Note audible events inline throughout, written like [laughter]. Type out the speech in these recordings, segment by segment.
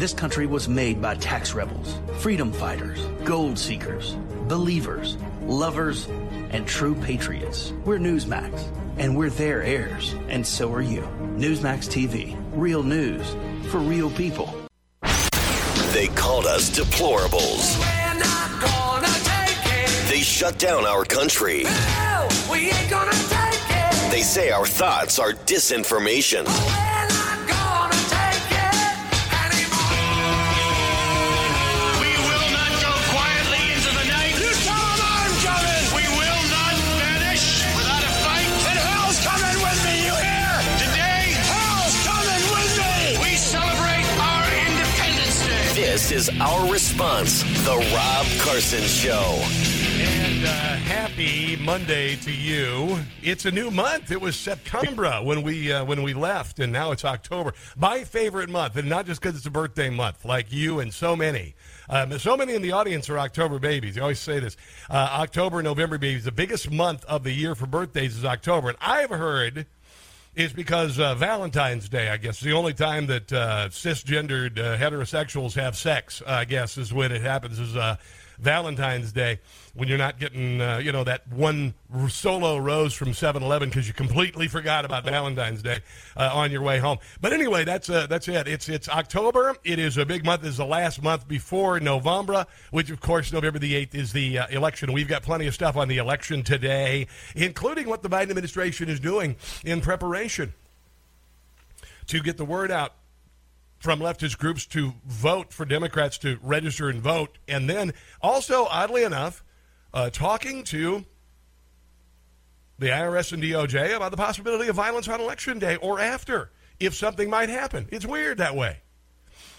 This country was made by tax rebels, freedom fighters, gold seekers, believers, lovers, and true patriots. We're Newsmax, and we're their heirs, and so are you. Newsmax TV, real news for real people. They called us deplorables. They shut down our country. They say our thoughts are disinformation. Is our response, The Rob Carson Show. And uh, happy Monday to you. It's a new month. It was September when we uh, when we left, and now it's October. My favorite month, and not just because it's a birthday month, like you and so many. Um, so many in the audience are October babies. You always say this: uh, October, November babies. The biggest month of the year for birthdays is October, and I've heard is because uh, Valentine's Day, I guess, the only time that uh, cisgendered uh, heterosexuals have sex. I guess is when it happens. Is uh, Valentine's Day when you're not getting, uh, you know, that one solo rose from 7-Eleven because you completely forgot about Valentine's Day uh, on your way home. But anyway, that's uh, that's it. It's it's October. It is a big month. It's the last month before November, which of course November the 8th is the uh, election. We've got plenty of stuff on the election today, including what the Biden administration is doing in preparation to get the word out from leftist groups to vote for Democrats to register and vote. And then also, oddly enough, uh, talking to the IRS and DOJ about the possibility of violence on election day or after if something might happen. It's weird that way.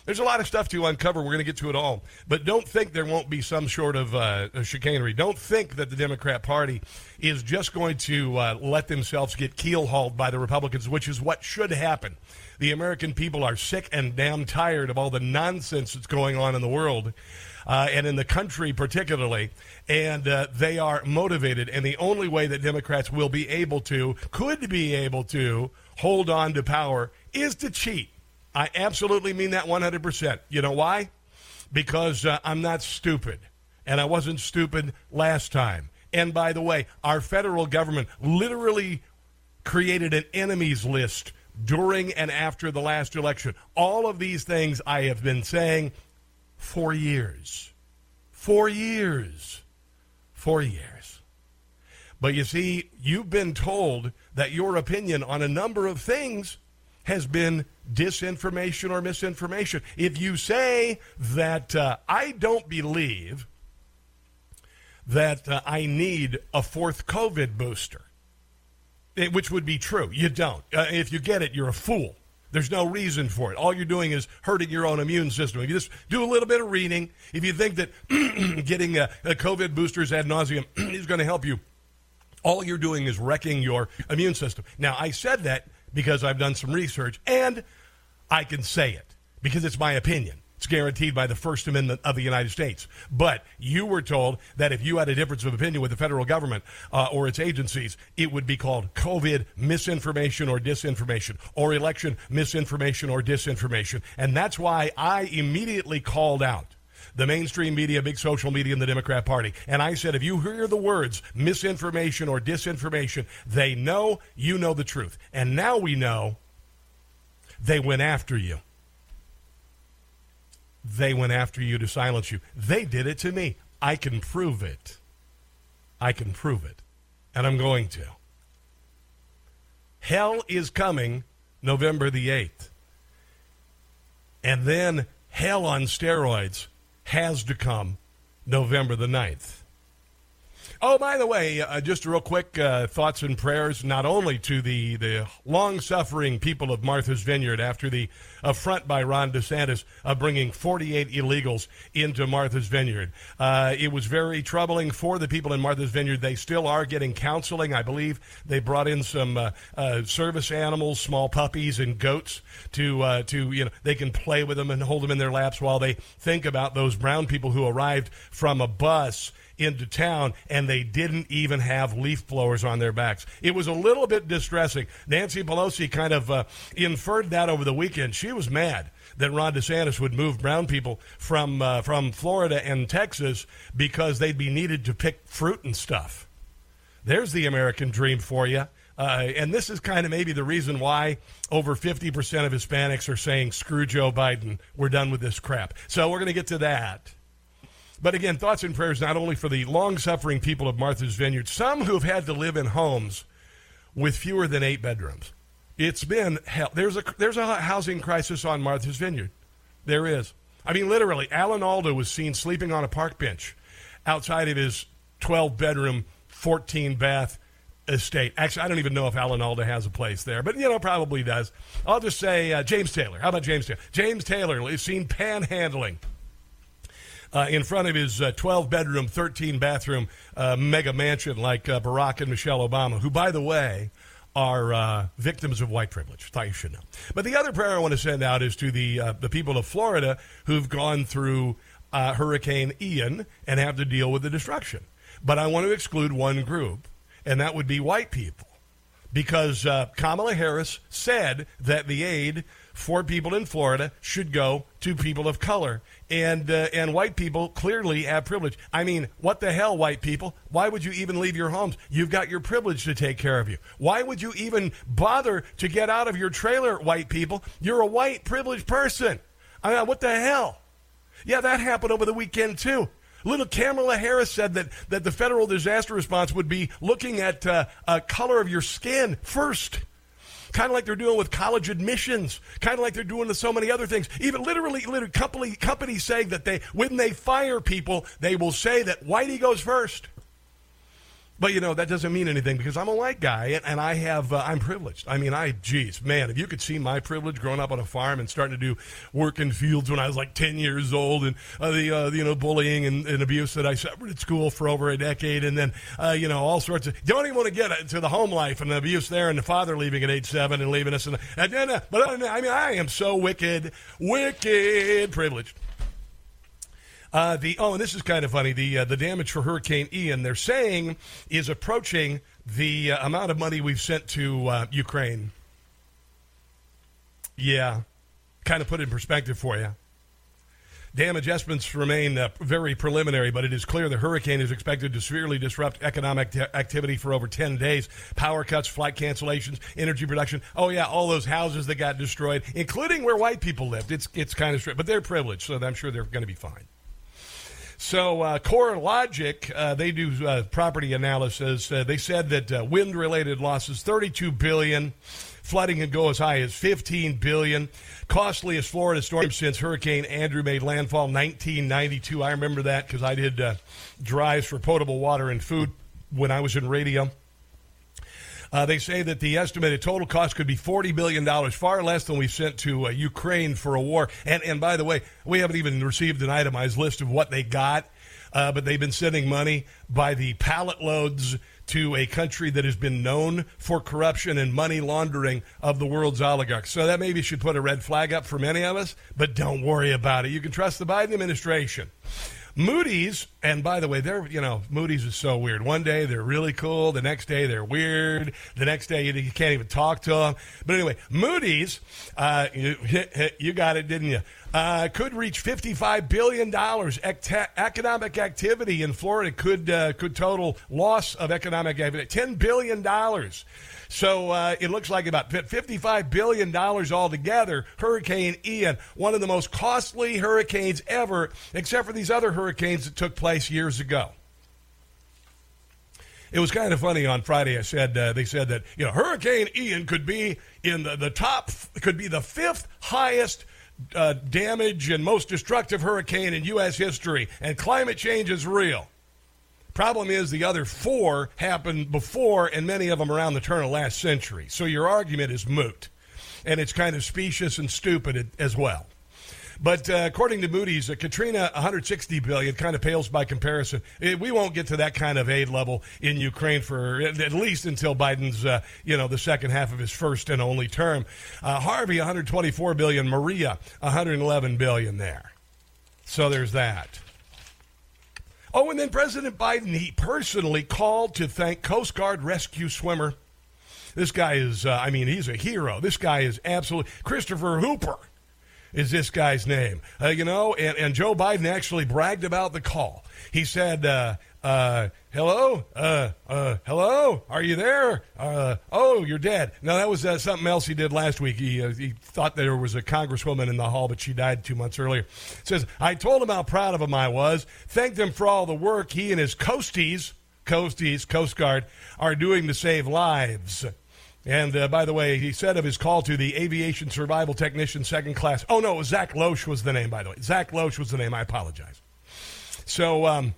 There's a lot of stuff to uncover. We're going to get to it all. But don't think there won't be some sort of uh, chicanery. Don't think that the Democrat Party is just going to uh, let themselves get keel hauled by the Republicans, which is what should happen. The American people are sick and damn tired of all the nonsense that's going on in the world. Uh, and in the country particularly, and uh, they are motivated. And the only way that Democrats will be able to, could be able to, hold on to power is to cheat. I absolutely mean that 100%. You know why? Because uh, I'm not stupid. And I wasn't stupid last time. And by the way, our federal government literally created an enemies list during and after the last election. All of these things I have been saying for years. For years. For years. But you see, you've been told that your opinion on a number of things has been disinformation or misinformation. If you say that uh, I don't believe that uh, I need a fourth COVID booster, eh, which would be true, you don't. Uh, if you get it, you're a fool. There's no reason for it. All you're doing is hurting your own immune system. If you just do a little bit of reading, if you think that [clears throat] getting a, a COVID boosters ad nauseum [clears throat] is going to help you, all you're doing is wrecking your immune system. Now, I said that because I've done some research and I can say it because it's my opinion. It's guaranteed by the First Amendment of the United States. But you were told that if you had a difference of opinion with the federal government uh, or its agencies, it would be called COVID misinformation or disinformation, or election misinformation or disinformation. And that's why I immediately called out the mainstream media, big social media, and the Democrat Party. And I said, if you hear the words misinformation or disinformation, they know you know the truth. And now we know they went after you. They went after you to silence you. They did it to me. I can prove it. I can prove it. And I'm going to. Hell is coming November the 8th. And then hell on steroids has to come November the 9th. Oh, by the way, uh, just real quick uh, thoughts and prayers, not only to the, the long suffering people of Martha's Vineyard after the affront by Ron DeSantis of bringing 48 illegals into Martha's Vineyard. Uh, it was very troubling for the people in Martha's Vineyard. They still are getting counseling. I believe they brought in some uh, uh, service animals, small puppies and goats to, uh, to, you know, they can play with them and hold them in their laps while they think about those brown people who arrived from a bus into town and they didn't even have leaf blowers on their backs. It was a little bit distressing. Nancy Pelosi kind of uh, inferred that over the weekend. She was mad. that Ron DeSantis would move brown people from uh, from Florida and Texas because they'd be needed to pick fruit and stuff. There's the American dream for you. Uh, and this is kind of maybe the reason why over 50% of Hispanics are saying, screw Joe Biden, we're done with this crap. So we're going to get to that. But again, thoughts and prayers not only for the long suffering people of Martha's Vineyard, some who've had to live in homes with fewer than eight bedrooms. It's been hell. There's a, there's a housing crisis on Martha's Vineyard. There is. I mean, literally, Alan Alda was seen sleeping on a park bench outside of his 12 bedroom, 14 bath estate. Actually, I don't even know if Alan Alda has a place there, but you know, probably does. I'll just say uh, James Taylor. How about James Taylor? James Taylor is seen panhandling. Uh, in front of his uh, 12 bedroom, 13 bathroom uh, mega mansion like uh, Barack and Michelle Obama, who, by the way, are uh, victims of white privilege. Thought you should know. But the other prayer I want to send out is to the uh, the people of Florida who've gone through Hurricane Ian and have to deal with the destruction. But I want to exclude one group, and that would be white people. Because uh, Kamala Harris said that the aid for people in Florida should go to people of color. And, uh, and white people clearly have privilege. I mean, what the hell, white people? Why would you even leave your homes? You've got your privilege to take care of you. Why would you even bother to get out of your trailer, white people? You're a white privileged person. I mean, what the hell? Yeah, that happened over the weekend, too. Little Kamala Harris said that, that the federal disaster response would be looking at uh, color of your skin first. Kind of like they're doing with college admissions, kind of like they're doing with so many other things. Even literally, literally company, companies saying that they, when they fire people, they will say that Whitey goes first. But you know that doesn't mean anything because I'm a white guy and, and I have uh, I'm privileged. I mean, I geez, man, if you could see my privilege growing up on a farm and starting to do work in fields when I was like 10 years old, and uh, the uh, you know bullying and, and, abuse that I suffered at school for over a decade, and then uh, you know all sorts of don't even want to get to the home life and the abuse there, and the father leaving at age seven and leaving us, and, and then, uh, but I mean I am so wicked, wicked privileged. Uh, the oh, and this is kind of funny. The uh, the damage for Hurricane Ian, they're saying, is approaching the uh, amount of money we've sent to uh, Ukraine. Yeah, kind of put it in perspective for you. Damage estimates remain uh, very preliminary, but it is clear the hurricane is expected to severely disrupt economic t- activity for over 10 days. Power cuts, flight cancellations, energy production. Oh, yeah, all those houses that got destroyed, including where white people lived. It's, it's kind of, but they're privileged, so I'm sure they're going to be fine. So, uh, CoreLogic, uh, they do uh, property analysis. Uh, they said that uh, wind-related losses, 32 billion. Flooding can go as high as 15 billion. Costliest Florida storm since Hurricane Andrew made landfall 1992. I remember that because I did uh, drives for potable water and food when I was in radio. Uh, they say that the estimated total cost could be $40 billion, far less than we sent to uh, Ukraine for a war. And, and by the way, we haven't even received an itemized list of what they got, uh, but they've been sending money by the pallet loads to a country that has been known for corruption and money laundering of the world's oligarchs. So that maybe should put a red flag up for many of us, but don't worry about it. You can trust the Biden administration. Moody's, and by the way, they're, you know, Moody's is so weird. One day they're really cool. The next day they're weird. The next day you, you can't even talk to them. But anyway, Moody's, uh, you, you got it, didn't you? Uh, could reach $55 billion. economic activity in Florida could, uh, could total loss of economic activity. $10 billion. So uh, it looks like about $55 billion altogether. Hurricane Ian, one of the most costly hurricanes ever, except for these other hurricanes that took place years ago. It was kind of funny on Friday. I said uh, they said that you know Hurricane Ian could be in the, the top, could be the fifth highest uh, damage and most destructive hurricane in U.S. history, and climate change is real. Problem is, the other four happened before, and many of them around the turn of last century. So your argument is moot, and it's kind of specious and stupid as well. But uh, according to Moody's, uh, Katrina 160 billion kind of pales by comparison. It, we won't get to that kind of aid level in Ukraine for at least until Biden's, uh, you know, the second half of his first and only term. Uh, Harvey 124 billion, Maria 111 billion there. So there's that. Oh, and then President Biden, he personally called to thank Coast Guard rescue swimmer. This guy is, uh, I mean, he's a hero. This guy is absolutely Christopher Hooper. is this guy's name. Uh, you know, and, and Joe Biden actually bragged about the call. He said, uh, uh, hello, uh, uh, hello, are you there? Uh, oh, you're dead. No, that was uh, something else he did last week. He, uh, he thought there was a congresswoman in the hall, but she died two months earlier. Says, I told him how proud of him I was, thanked him for all the work he and his coasties, coasties, Coast Guard, are doing to save lives. And uh, by the way, he said of his call to the aviation survival technician second class. Oh no, Zach Loesch was the name. By the way, Zach Loesch was the name. I apologize. So um,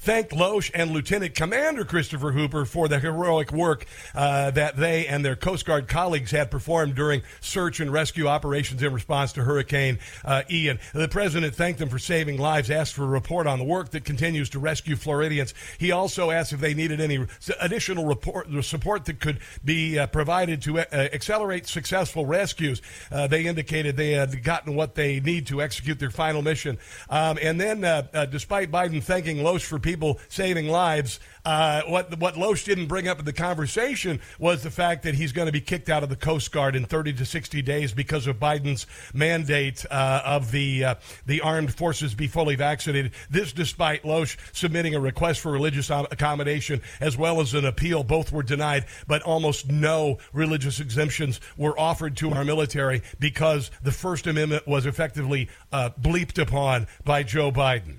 thanked Loesch and Lieutenant Commander Christopher Hooper for the heroic work uh, that they and their Coast Guard colleagues had performed during search and rescue operations in response to Hurricane uh, Ian. The president thanked them for saving lives, asked for a report on the work that continues to rescue Floridians. He also asked if they needed any additional report, support that could be uh, provided to uh, accelerate successful rescues. Uh, they indicated they had gotten what they need to execute their final mission. Um, and then, uh, despite Biden thanking Loesch for people saving lives. Uh, what what Loesch didn't bring up in the conversation was the fact that he's going to be kicked out of the Coast Guard in 30 to 60 days because of Biden's mandate uh, of the uh, the armed forces be fully vaccinated. This, despite Loesch submitting a request for religious accommodation as well as an appeal, both were denied. But almost no religious exemptions were offered to our military because the First Amendment was effectively uh, bleeped upon by Joe Biden.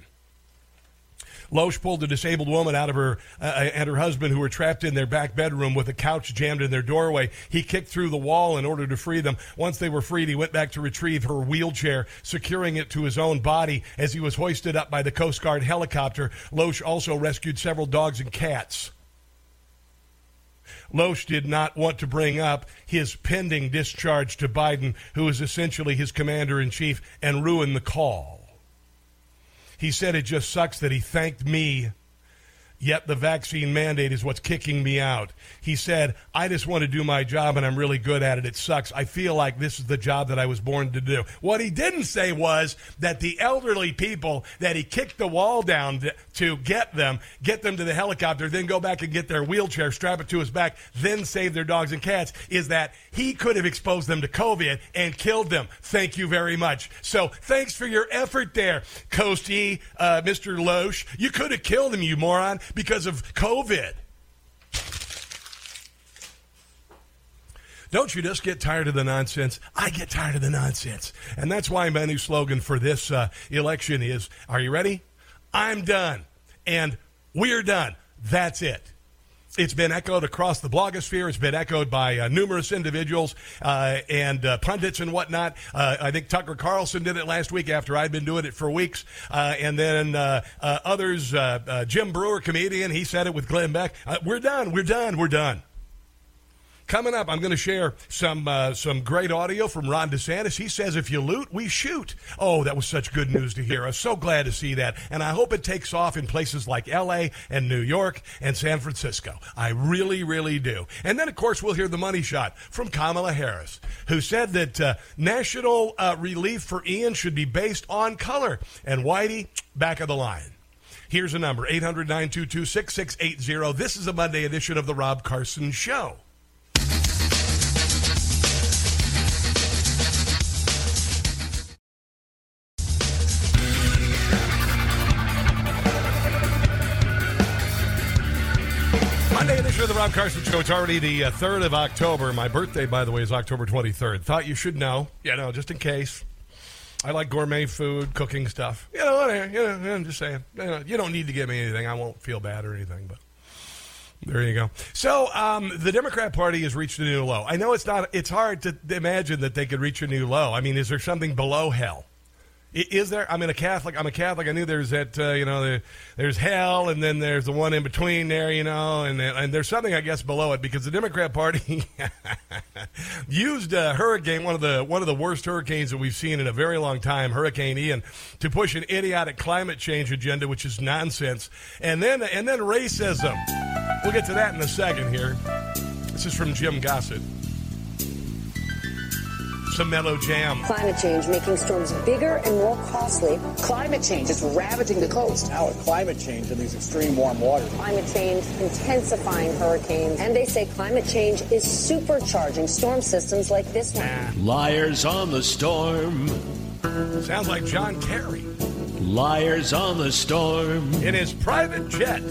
Loesch pulled a disabled woman out of her uh, and her husband, who were trapped in their back bedroom with a couch jammed in their doorway. He kicked through the wall in order to free them. Once they were freed, he went back to retrieve her wheelchair, securing it to his own body as he was hoisted up by the Coast Guard helicopter. Loesch also rescued several dogs and cats. Loesch did not want to bring up his pending discharge to Biden, who is essentially his commander in chief, and ruin the call. He said it just sucks that he thanked me Yet the vaccine mandate is what's kicking me out. He said, I just want to do my job and I'm really good at it. It sucks. I feel like this is the job that I was born to do. What he didn't say was that the elderly people that he kicked the wall down to get them, get them to the helicopter, then go back and get their wheelchair, strap it to his back, then save their dogs and cats, is that he could have exposed them to COVID and killed them. Thank you very much. So thanks for your effort there, Coasty, uh, Mr. Loesch. You could have killed him, you moron because of COVID. Don't you just get tired of the nonsense? I get tired of the nonsense. And that's why my new slogan for this uh, election is Are you ready? I'm done. And we're done. That's it. It's been echoed across the blogosphere. It's been echoed by uh, numerous individuals uh, and uh, pundits and whatnot. Uh, I think Tucker Carlson did it last week after I'd been doing it for weeks. Uh, and then uh, others, Jim Breuer, comedian, he said it with Glenn Beck. we're done. We're done. We're done. Coming up, I'm going to share some uh, some great audio from Ron DeSantis. He says, "If you loot, we shoot." Oh, that was such good news to hear. I'm so glad to see that, and I hope it takes off in places like L.A. and New York and San Francisco. I really, really do. And then, of course, we'll hear the money shot from Kamala Harris, who said that uh, national uh, relief for Ian should be based on color. And Whitey, back of the line. Here's a number 800 922 6680. This is a Monday edition of The Rob Carson Show. Rob Carson Show. It's already the uh, 3rd of October. My birthday, by the way, is October 23rd. Thought you should know. You know, just in case. I like gourmet food, cooking stuff. You know, you know I'm just saying. You, know, you don't need to give me anything. I won't feel bad or anything, but there you go. So um, the Democrat Party has reached a new low. I know it's not. It's hard to imagine that they could reach a new low. I mean, is there something below hell? Is there? I'm mean, a Catholic. I'm a Catholic. I knew there's that. Uh, you know, the, there's hell, and then there's the one in between there. You know, and and there's something I guess below it because the Democrat Party [laughs] used a hurricane, one of the one of the worst hurricanes that we've seen in a very long time, Hurricane Ian, to push an idiotic climate change agenda, which is nonsense, and then and then racism. We'll get to that in a second. Here, this is from Jim Gossett. Some mellow jam. Climate change making storms bigger and more costly. Climate change is ravaging the coast. Now with climate change and these extreme warm waters. Climate change intensifying hurricanes. And they say climate change is supercharging storm systems like this one. Liars on the storm. Sounds like John Kerry Liars on the storm. in his private jet.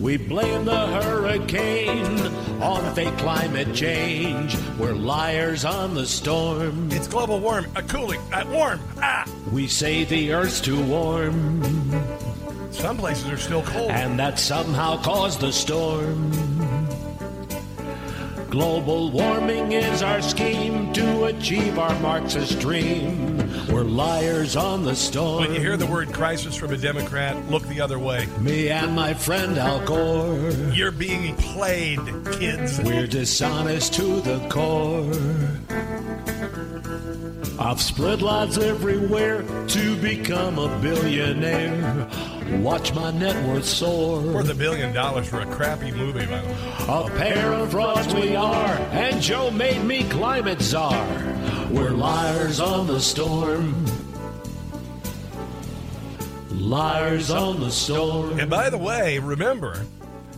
We blame the hurricane on fake climate change. We're liars on the storm. It's global warm, uh, cooling, uh, warm. Ah, We say the earth's too warm, some places are still cold. and that somehow caused the storm. Global warming is our scheme to achieve our Marxist dream. We're liars on the storm. When you hear the word crisis from a Democrat, look the other way. Me and my friend Al Gore. You're being played, kids. We're dishonest to the core. I've spread lies everywhere to become a billionaire. Watch my net worth soar. Worth a billion dollars for a crappy movie, by the way. A pair of frauds we are, and Joe made me climate czar. We're liars on the storm. Liars on the storm. And by the way, remember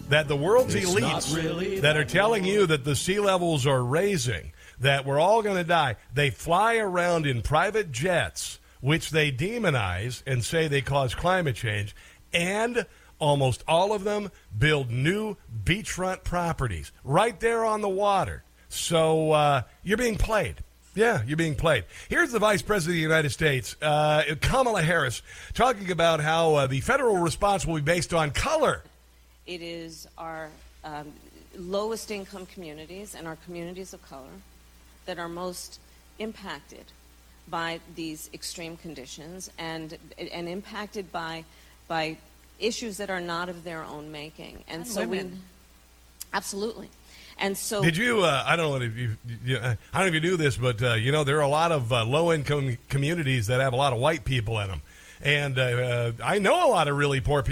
that the world's It's elites really that are telling you that the sea levels are raising, that we're all going to die, they fly around in private jets, which they demonize and say they cause climate change, and almost all of them build new beachfront properties right there on the water. So uh, you're being played. Yeah, you're being played. Here's the Vice President of the United States, uh, Kamala Harris, talking about how uh, the federal response will be based on color. It is our um, lowest income communities and our communities of color that are most impacted by these extreme conditions and and impacted by by issues that are not of their own making. And, so we absolutely. And so Did you? Uh, I don't know if you, you. I don't know if you do this, but uh, you know there are a lot of uh, low-income communities that have a lot of white people in them, and uh, uh, I know a lot of really poor,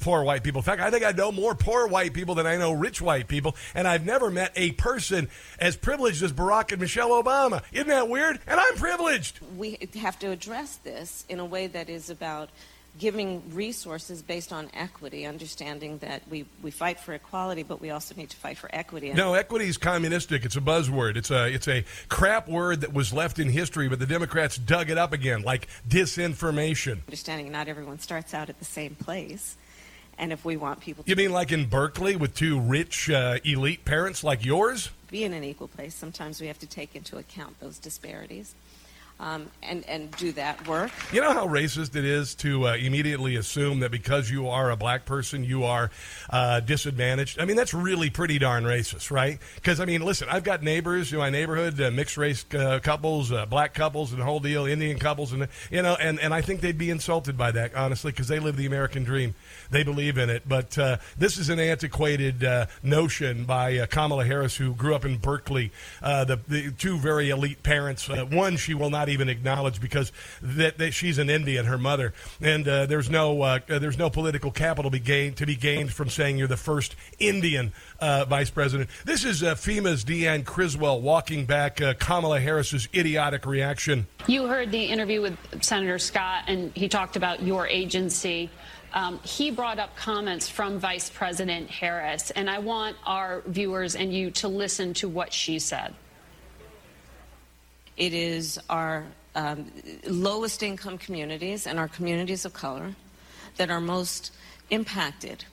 poor white people. In fact, I think I know more poor white people than I know rich white people, and I've never met a person as privileged as Barack and Michelle Obama. Isn't that weird? And I'm privileged. we have to address this in a way that is about giving resources based on equity, understanding that we, we fight for equality, but we also need to fight for equity. No, equity is communistic. It's a buzzword. It's a it's a crap word that was left in history, but the Democrats dug it up again, like disinformation. understanding not everyone starts out at the same place. And if we want people to You mean like in Berkeley with two rich uh, elite parents like yours? be in an equal place, sometimes we have to take into account those disparities um, and, and do that work. You know how racist it is to uh, immediately assume that because you are a black person, you are uh, disadvantaged? I mean, that's really pretty darn racist, right? Because, I mean, listen, I've got neighbors in my neighborhood, uh, mixed race uh, couples, uh, black couples, and the whole deal, Indian couples, and, you know, and, and I think they'd be insulted by that, honestly, because they live the American dream. They believe in it. But uh, this is an antiquated notion by Kamala Harris, who grew up in Berkeley. The, the two very elite parents. One she will not even acknowledge because that, that she's an Indian, her mother, and uh, there's no uh, uh, there's no political capital be gained to be gained from saying you're the first Indian uh, vice president. This is uh, FEMA's Deanne Criswell walking back Kamala Harris's idiotic reaction. You heard the interview with Senator Scott, and he talked about your agency. Um, he brought up comments from Vice President Harris, and I want our viewers and you to listen to what she said. It is our um, lowest income communities and our communities of color that are most impacted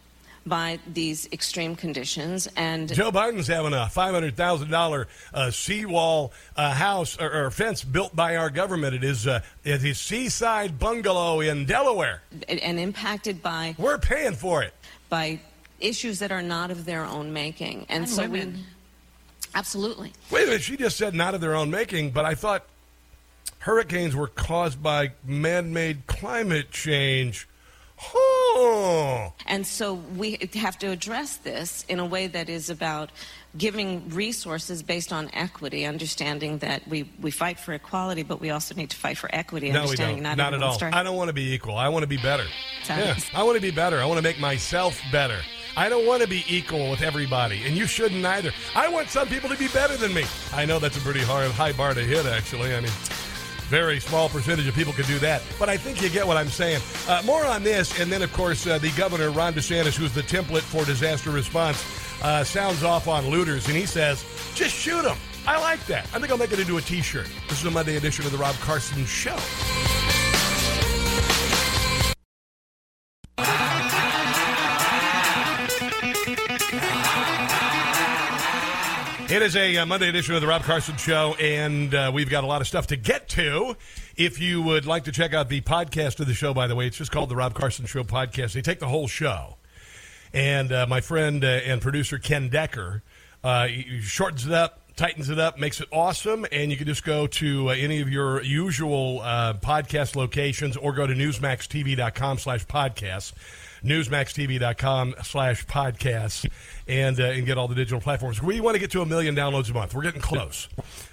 by these extreme conditions. And Joe Biden's having a five hundred thousand dollar uh, seawall uh, house or, or fence built by our government. It is uh, at his seaside bungalow in Delaware. and impacted by We're paying for it. by issues that are not of their own making. And, And so women. we absolutely. Wait a minute, she just said not of their own making, but I thought hurricanes were caused by man-made climate change. Huh. And so we have to address this in a way that is about giving resources based on equity, understanding that we, we fight for equality, but we also need to fight for equity, No, we don't. not, Not at all. starts- I don't want to be equal. I want to be better. Yeah, I want to be better. I want to make myself better. I don't want to be equal with everybody, and you shouldn't either. I want some people to be better than me. I know that's a pretty hard, high bar to hit, actually. I mean, very small percentage of people could do that. But I think you get what I'm saying. Uh, more on this, and then, of course, uh, the governor, Ron DeSantis, who's the template for disaster response, uh, sounds off on looters, and he says, just shoot them. I like that. I think I'll make it into a t shirt. This is a Monday edition of the Rob Carson Show. It is a uh, Monday edition of the Rob Carson Show, and uh, we've got a lot of stuff to get to. If you would like to check out the podcast of the show, by the way, it's just called the Rob Carson Show podcast. They take the whole show, and uh, my friend uh, and producer Ken Decker uh, shortens it up, tightens it up, makes it awesome, and you can just go to uh, any of your usual podcast locations or go to newsmaxtv.com slash podcasts newsmaxtv.com slash podcasts and, uh, and get all the digital platforms. We want to get to a million downloads a month. We're getting close,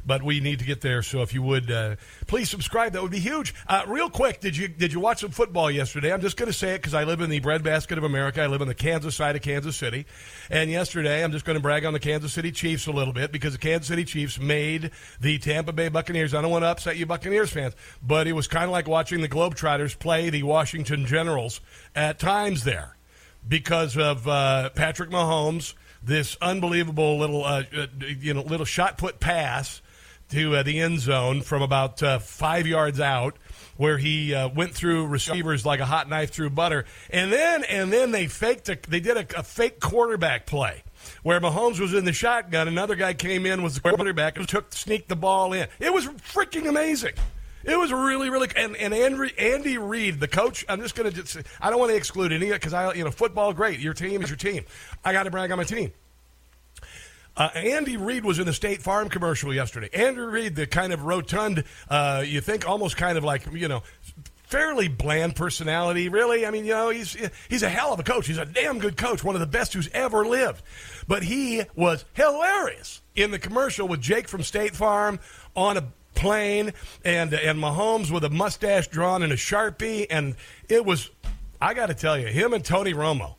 but we need to get there. So if you would uh, please subscribe, that would be huge. Uh, real quick, did you did you watch some football yesterday? I'm just going to say it because I live in the breadbasket of America. I live on the Kansas side of Kansas City, and yesterday I'm just going to brag on the Kansas City Chiefs a little bit because the Kansas City Chiefs made the Tampa Bay Buccaneers. I don't want to upset you Buccaneers fans, but it was kind of like watching the Globetrotters play the Washington Generals at times there because of uh, Patrick Mahomes, this unbelievable little uh, uh, you know little shot put pass to uh, the end zone from about uh, five yards out, where he uh, went through receivers like a hot knife through butter, and then and then they faked a, they did a, a fake quarterback play where Mahomes was in the shotgun, another guy came in was the quarterback and took sneaked the ball in. It was freaking amazing. It was really, really, and and Andy, Andy Reid, the coach. I'm just going to. I don't want to exclude any because I, you know, football, great. Your team is your team. I got to brag on my team. Uh, Andy Reid was in the State Farm commercial yesterday. Andy Reid, the kind of rotund, uh, you think almost kind of like you know, fairly bland personality. Really, I mean, you know, he's he's a hell of a coach. He's a damn good coach, one of the best who's ever lived. But he was hilarious in the commercial with Jake from State Farm on a plane and and Mahomes with a mustache drawn and a sharpie, and it was. I got to tell you, him and Tony Romo,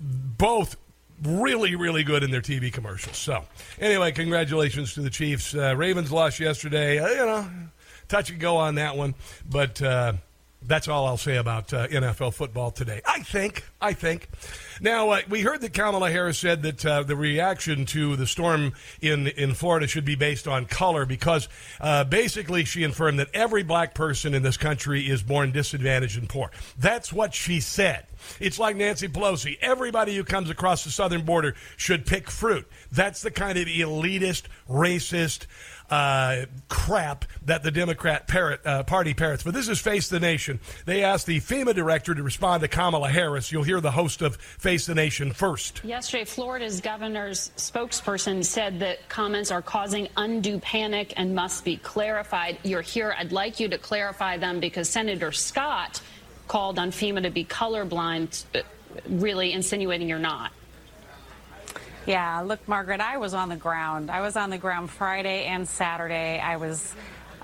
both really, really good in their TV commercials. So, anyway, congratulations to the Chiefs. Uh, Ravens lost yesterday. Uh, you know, touch and go on that one, but. Uh, that's all I'll say about uh, NFL football today. I think. I think. Now uh, we heard that Kamala Harris said that uh, the reaction to the storm in in Florida should be based on color because uh, basically she affirmed that every black person in this country is born disadvantaged and poor. That's what she said. It's like Nancy Pelosi. Everybody who comes across the southern border should pick fruit. That's the kind of elitist, racist uh, crap that the Democrat parrot, uh, Party parrots. But this is Face the Nation. They asked the FEMA director to respond to Kamala Harris. You'll hear the host of Face the Nation first. Yesterday, Florida's governor's spokesperson said that comments are causing undue panic and must be clarified. You're here. I'd like you to clarify them because Senator Scott called on FEMA to be colorblind, uh, really insinuating you're not. Yeah, look, Margaret, I was on the ground. I was on the ground Friday and Saturday. I was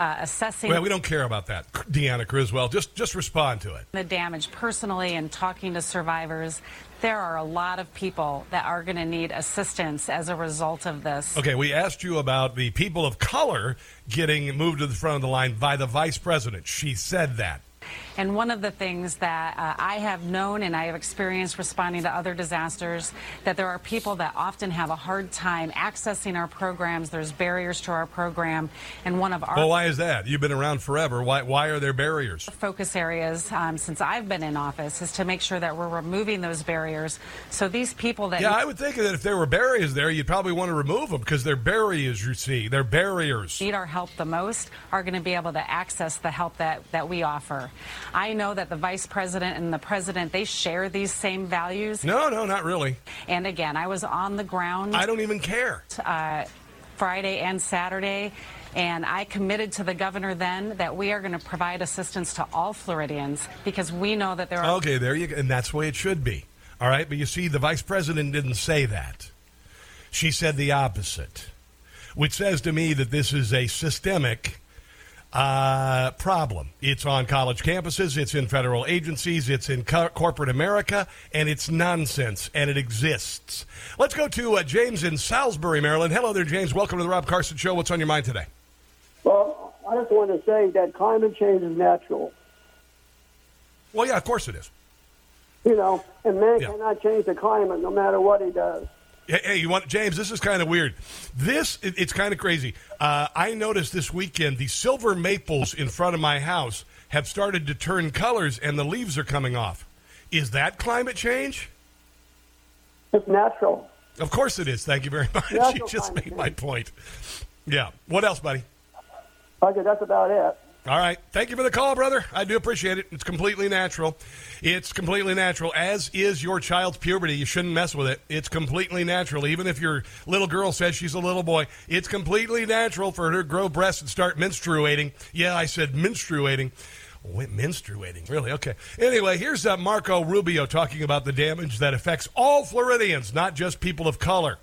uh, assessing. Well, we don't care about that, Deanna Criswell. Just just respond to it. The damage personally and talking to survivors. There are a lot of people that are going to need assistance as a result of this. Okay, we asked you about the people of color getting moved to the front of the line by the vice president. She said that. And one of the things that uh, I have known and I have experienced responding to other disasters, that there are people that often have a hard time accessing our programs. There's barriers to our program. And one of our. Well, why is that? You've been around forever. Why, why are there barriers? Focus areas um, since I've been in office is to make sure that we're removing those barriers. So these people that. Yeah, I would think that if there were barriers there, you'd probably want to remove them because they're barriers, you see. They're barriers. Need our help the most are going to be able to access the help that, that we offer. I know that the vice president and the president, they share these same values. No, no, not really. And again, I was on the ground. I don't even care. Uh, Friday and Saturday. And I committed to the governor then that we are going to provide assistance to all Floridians because we know that there are. Okay, there you go. And that's the way it should be. All right. But you see, the vice president didn't say that. She said the opposite, which says to me that this is a systemic Uh, problem. It's on college campuses, it's in federal agencies, it's in co- corporate America, and it's nonsense, and it exists. Let's go to uh, James in Salisbury, Maryland. Hello there, James. Welcome to the Rob Carson Show. What's on your mind today? Well, I just want to say that climate change is natural. Well, yeah, of course it is. You know, and man Yeah. cannot change the climate no matter what he does. Hey, hey, you want James? This is kind of weird. This it, it's kind of crazy. Uh, I noticed this weekend the silver maples in front of my house have started to turn colors, and the leaves are coming off. Is that climate change? It's natural. Of course it is. Thank you very [laughs] much. Natural you just made my point. Yeah. What else, buddy? Okay, that's about it. All right. Thank you for the call, brother. I do appreciate it. It's completely natural. It's completely natural, as is your child's puberty. You shouldn't mess with it. It's completely natural. Even if your little girl says she's a little boy, it's completely natural for her to grow breasts and start menstruating. Yeah, I said menstruating. Menstruating, really? Okay. Anyway, here's uh, Marco Rubio talking about the damage that affects all Floridians, not just people of color.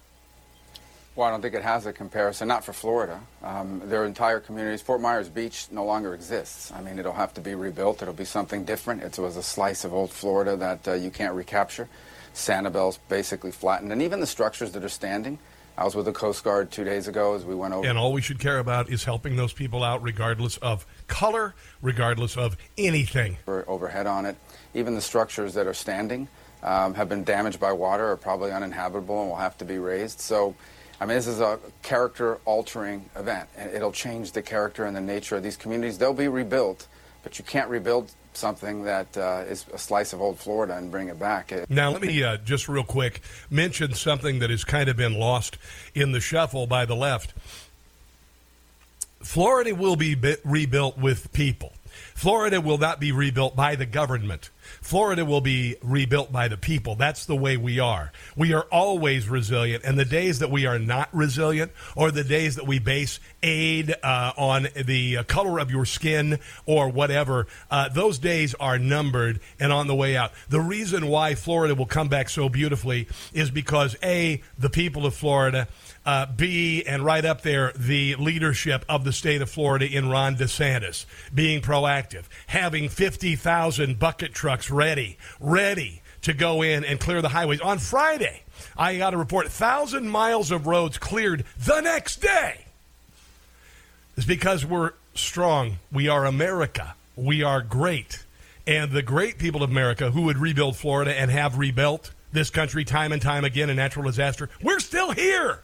Well, I don't think it has a comparison, not for Florida. Um, there are entire communities. Fort Myers Beach no longer exists. I mean, it'll have to be rebuilt. It'll be something different. It was a slice of old Florida that uh, you can't recapture. Sanibel's basically flattened. And even the structures that are standing. I was with the Coast Guard two days ago as we went over. And all we should care about is helping those people out, regardless of color, regardless of anything. Overhead on it. Even the structures that are standing um, have been damaged by water, are probably uninhabitable, and will have to be raised. So, I mean, this is a character-altering event, and it'll change the character and the nature of these communities. They'll be rebuilt, but you can't rebuild something that uh, is a slice of old Florida and bring it back. Now, let me uh, just real quick mention something that has kind of been lost in the shuffle by the left. Florida will be rebuilt with people. Florida will not be rebuilt by the government. Florida will be rebuilt by the people. That's the way we are. We are always resilient. And the days that we are not resilient, or the days that we base aid uh, on the uh, color of your skin or whatever, uh, those days are numbered and on the way out. The reason why Florida will come back so beautifully is because A, the people of Florida, uh, B, and right up there, the leadership of the state of Florida in Ron DeSantis being proactive, having 50,000 bucket trucks ready, ready to go in and clear the highways. On Friday, I got a report 1,000 miles of roads cleared the next day. It's because we're strong. We are America. We are great. And the great people of America who would rebuild Florida and have rebuilt this country time and time again in natural disaster, we're still here.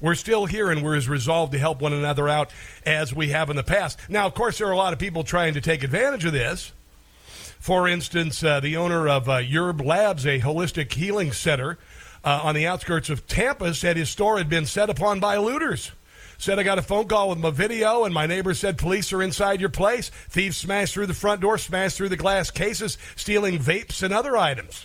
We're still here and we're as resolved to help one another out as we have in the past. Now, of course, there are a lot of people trying to take advantage of this. For instance, uh, the owner of uh, Yerb Labs, a holistic healing center uh, on the outskirts of Tampa, said his store had been set upon by looters. Said I got a phone call with my video, and my neighbor said police are inside your place. Thieves smashed through the front door, smashed through the glass cases, stealing vapes and other items.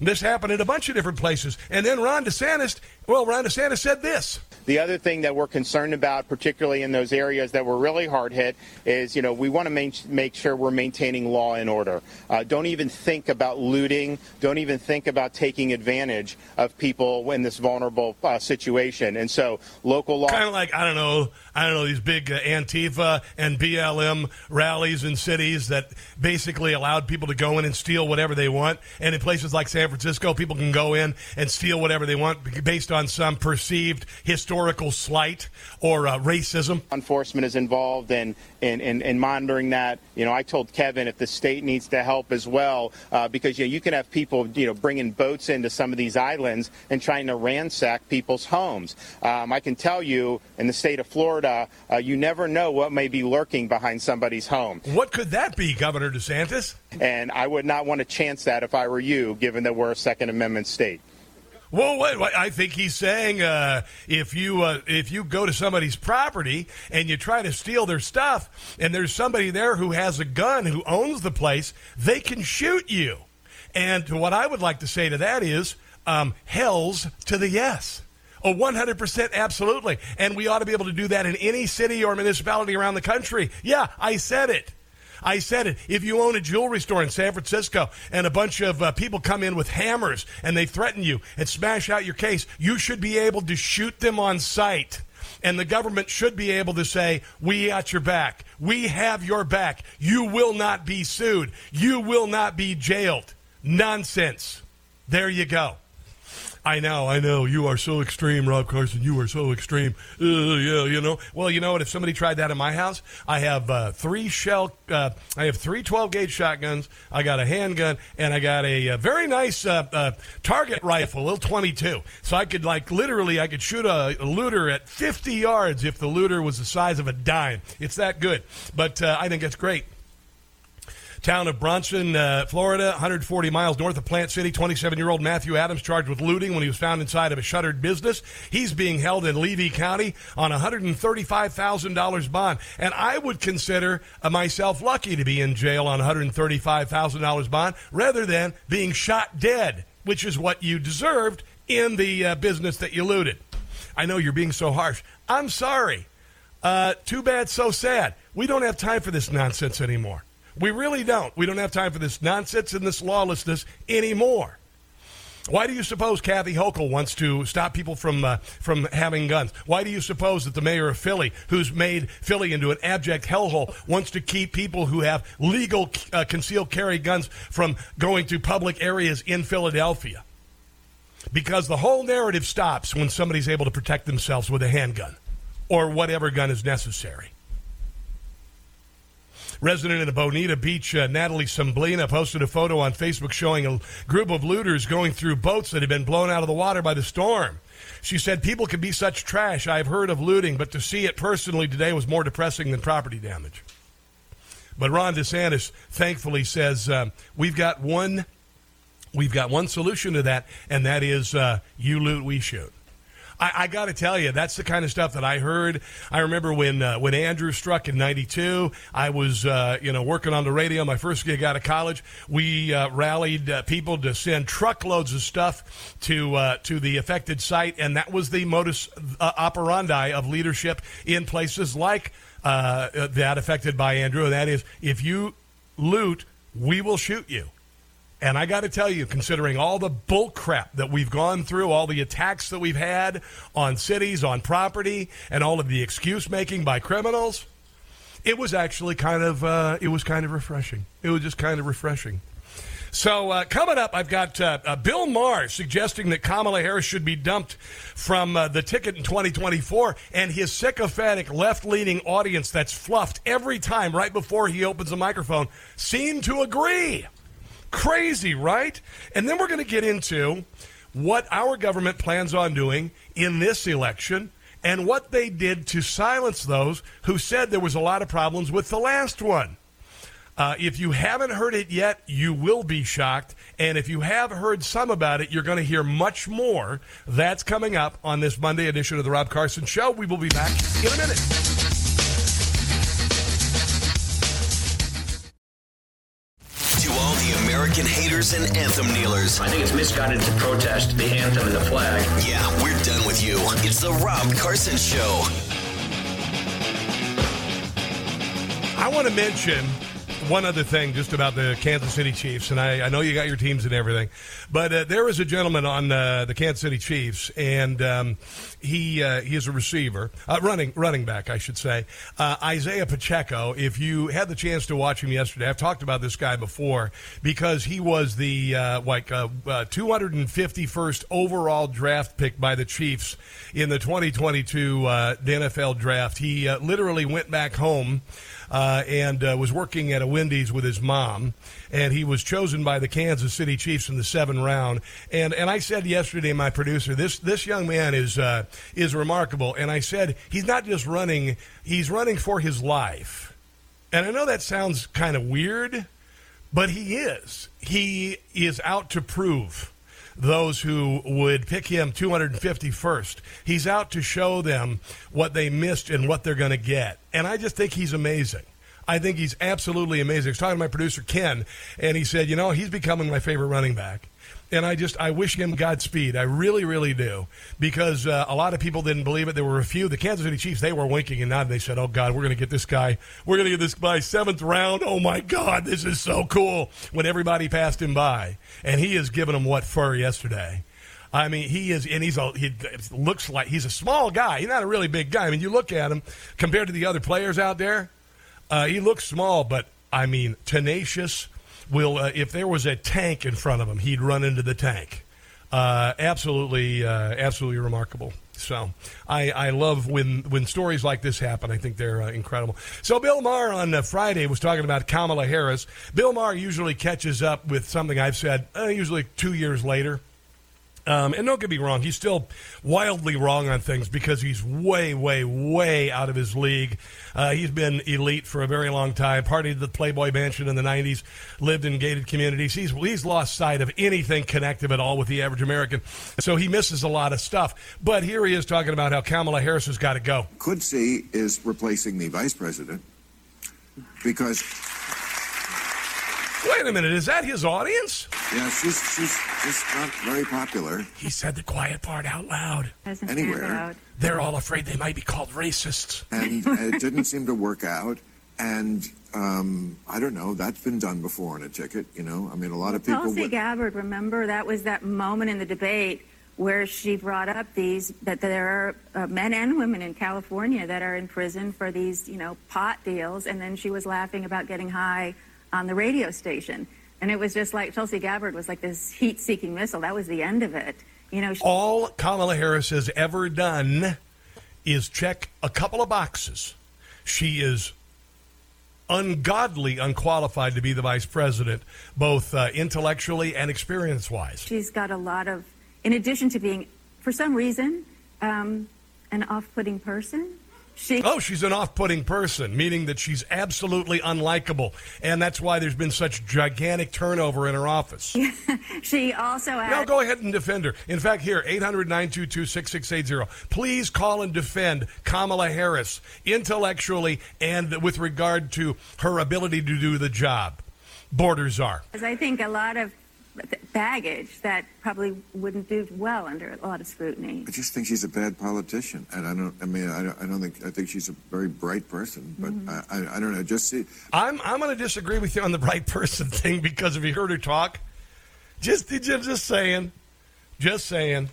This happened at a bunch of different places. And then Ron DeSantis, well, Ron DeSantis said this. The other thing that we're concerned about, particularly in those areas that were really hard hit, is you know we want to make sure we're maintaining law and order. Uh, don't even think about looting. Don't even think about taking advantage of people in this vulnerable uh, situation. And so local law. Kind of like I don't know, I don't know these big uh, Antifa and BLM rallies in cities that basically allowed people to go in and steal whatever they want. And in places like San Francisco, people can go in and steal whatever they want based on some perceived historical slight or uh, racism. enforcement is involved in, in, in, in monitoring that. You know, I told Kevin if the state needs to help as well, uh, because you know you can have people you know bringing boats into some of these islands and trying to ransack people's homes. Um, I can tell you, in the state of Florida, uh, you never know what may be lurking behind somebody's home. What could that be, Governor DeSantis? And I would not want to chance that if I were you, given that we're a Second Amendment state. Well, what, what, I think he's saying uh, if you uh, if you go to somebody's property and you try to steal their stuff, and there's somebody there who has a gun who owns the place, they can shoot you. And what I would like to say to that is, um, hell's to the yes. Oh, 100% absolutely. And we ought to be able to do that in any city or municipality around the country. Yeah, I said it. I said it. If you own a jewelry store in San Francisco and a bunch of uh, people come in with hammers and they threaten you and smash out your case, you should be able to shoot them on sight And the government should be able to say, We got your back. We have your back. You will not be sued. You will not be jailed. Nonsense. There you go. I know, I know. You are so extreme, Rob Carson. You are so extreme. Uh, yeah, you know. Well, you know what? If somebody tried that in my house, I have uh, three shell. Uh, I have three 12 gauge shotguns. I got a handgun, and I got a, a very nice uh, uh, target rifle, little 22. So I could like literally, I could shoot a, a, looter at 50 yards if the looter was the size of a dime. It's that good. But uh, I think it's great town of Bronson, uh, Florida, 140 miles north of Plant City. 27 year old Matthew Adams charged with looting when he was found inside of a shuttered business. He's being held in Levy County on $135,000 bond. And I would consider myself lucky to be in jail on $135,000 bond rather than being shot dead, which is what you deserved in the uh, business that you looted. I know you're being so harsh. I'm sorry. Uh, too bad, so sad. We don't have time for this nonsense anymore. We really don't. We don't have time for this nonsense and this lawlessness anymore. Why do you suppose Kathy Hochul wants to stop people from uh, from having guns? Why do you suppose that the mayor of Philly, who's made Philly into an abject hellhole, wants to keep people who have legal uh, concealed carry guns from going to public areas in Philadelphia? Because the whole narrative stops when somebody's able to protect themselves with a handgun or whatever gun is necessary. Resident in Bonita Beach, uh, Natalie Semblina, posted a photo on Facebook showing a group of looters going through boats that had been blown out of the water by the storm. She said, People can be such trash. I've heard of looting, but to see it personally today was more depressing than property damage. But Ron DeSantis thankfully says, um, We've got one. We've got one solution to that, and that is uh, you loot, we shoot. I, I got to tell you, that's the kind of stuff that I heard. I remember when uh, when Andrew struck in '92. I was uh, you know working on the radio. My first gig out of college, we uh, rallied uh, people to send truckloads of stuff to uh, to the affected site, and that was the modus uh, operandi of leadership in places like that affected by Andrew. And that is, if you loot, we will shoot you. And I got to tell you, considering all the bull crap that we've gone through, all the attacks that we've had on cities, on property, and all of the excuse making by criminals, it was actually kind of uh, it was kind of refreshing. It was just kind of refreshing. So uh, coming up, I've got uh, uh Bill Maher suggesting that Kamala Harris should be dumped from uh, the ticket in 2024, and his sycophantic left-leaning audience that's fluffed every time right before he opens the microphone seem to agree. Crazy, right? And then we're going to get into what our government plans on doing in this election and what they did to silence those who said there was a lot of problems with the last one. Uh, if you haven't heard it yet, you will be shocked. And if you have heard some about it, you're going to hear much more. That's coming up on this Monday edition of The Rob Carson Show. We will be back in a minute. American haters and anthem kneelers. I think it's misguided to protest the anthem and the flag. Yeah, we're done with you. It's the Rob Carson Show. I want to mention one other thing just about the Kansas City Chiefs, and I, I know you got your teams and everything, but uh, a gentleman on uh, the Kansas City Chiefs, and um, he uh, he is a receiver, uh, running running back, I should say. Uh, Isaiah Pacheco. If you had the chance to watch him yesterday, I've talked about this guy before because he was the uh, like 251st overall draft pick by the Chiefs in the 2022 NFL draft. He literally went back home uh, and uh, was working at a Wendy's with his mom. And he was chosen by the Kansas City Chiefs in the seventh round. And and I said yesterday, my producer, this this young man is uh, is remarkable. And I said he's not just running; he's running for his life. And I know that sounds kind of weird, but he is. He is out to prove those who would pick him 251st. He's out to show them what they missed and what they're going to get. And I just think he's amazing. I think he's absolutely amazing. I was talking to my producer, Ken, and he said, you know, he's becoming my favorite running back and I just I wish him Godspeed. I really, really do because uh, a lot of people didn't believe it. There were a few. The Kansas City Chiefs they were winking and nodding. They said, "Oh God, we're going to get this guy. We're going to get this by seventh round. Oh my God, this is so cool." When everybody passed him by, and he has given them what for yesterday. I mean, he is, and he's a, he looks like he's a small guy. He's not a really big guy. I mean, you look at him compared to the other players out there, uh, he looks small, but I mean, tenacious. Will uh, if there was a tank in front of him, he'd run into the tank. Uh, absolutely, uh, absolutely remarkable. So I, I love when when stories like this happen. I think they're uh, incredible. So Bill Maher on uh, Friday was talking about Kamala Harris. Bill Maher usually catches up with something I've said uh, usually two years later. Um, and don't get me wrong, he's still wildly wrong on things because he's way, way, way out of his league. Uh, he's been elite for a very long time, partied the Playboy Mansion in the 90s, lived in gated communities. He's, he's lost sight of anything connective at all with the average American. So he misses a lot of stuff. But here he is talking about how Kamala Harris has got to go. Could see is replacing the vice president because Wait a minute, is that his audience? Yeah, she's she's just not very popular. He said the quiet part out loud. Anywhere. They're all afraid they might be called racists. And [laughs] it didn't seem to work out. And um, I don't know, that's been done before on a ticket, you know? I mean, a lot of people. Tulsi would- Gabbard, remember that was that moment in the debate where she brought up these that there are uh, men and women in California that are in prison for these, you know, pot deals, and then she was laughing about getting high on the radio station, and it was just like Tulsi Gabbard was like this heat-seeking missile. That was the end of it, you know. She, All Kamala Harris has ever done is check a couple of boxes. She is ungodly unqualified to be the vice president, both uh, intellectually and experience wise. she's got a lot of, in addition to being, for some reason, um, an off-putting person. She Oh, she's an off putting person, meaning that she's absolutely unlikable. And that's why there's been such gigantic turnover in her office. [laughs] she also No, had, go ahead and defend her. In fact, here, 800 922 6680. Please call and defend Kamala Harris intellectually and with regard to her ability to do the job. Borders are. Because I think a lot of baggage that probably wouldn't do well under a lot of scrutiny. I just think she's a bad politician, and I don't. I mean, I don't, I don't think. I think she's a very bright person, but mm-hmm. I, I, I don't know. Just see. I'm, I'm going to disagree with you on the bright person thing because if you heard her talk, just, just, just saying, just saying.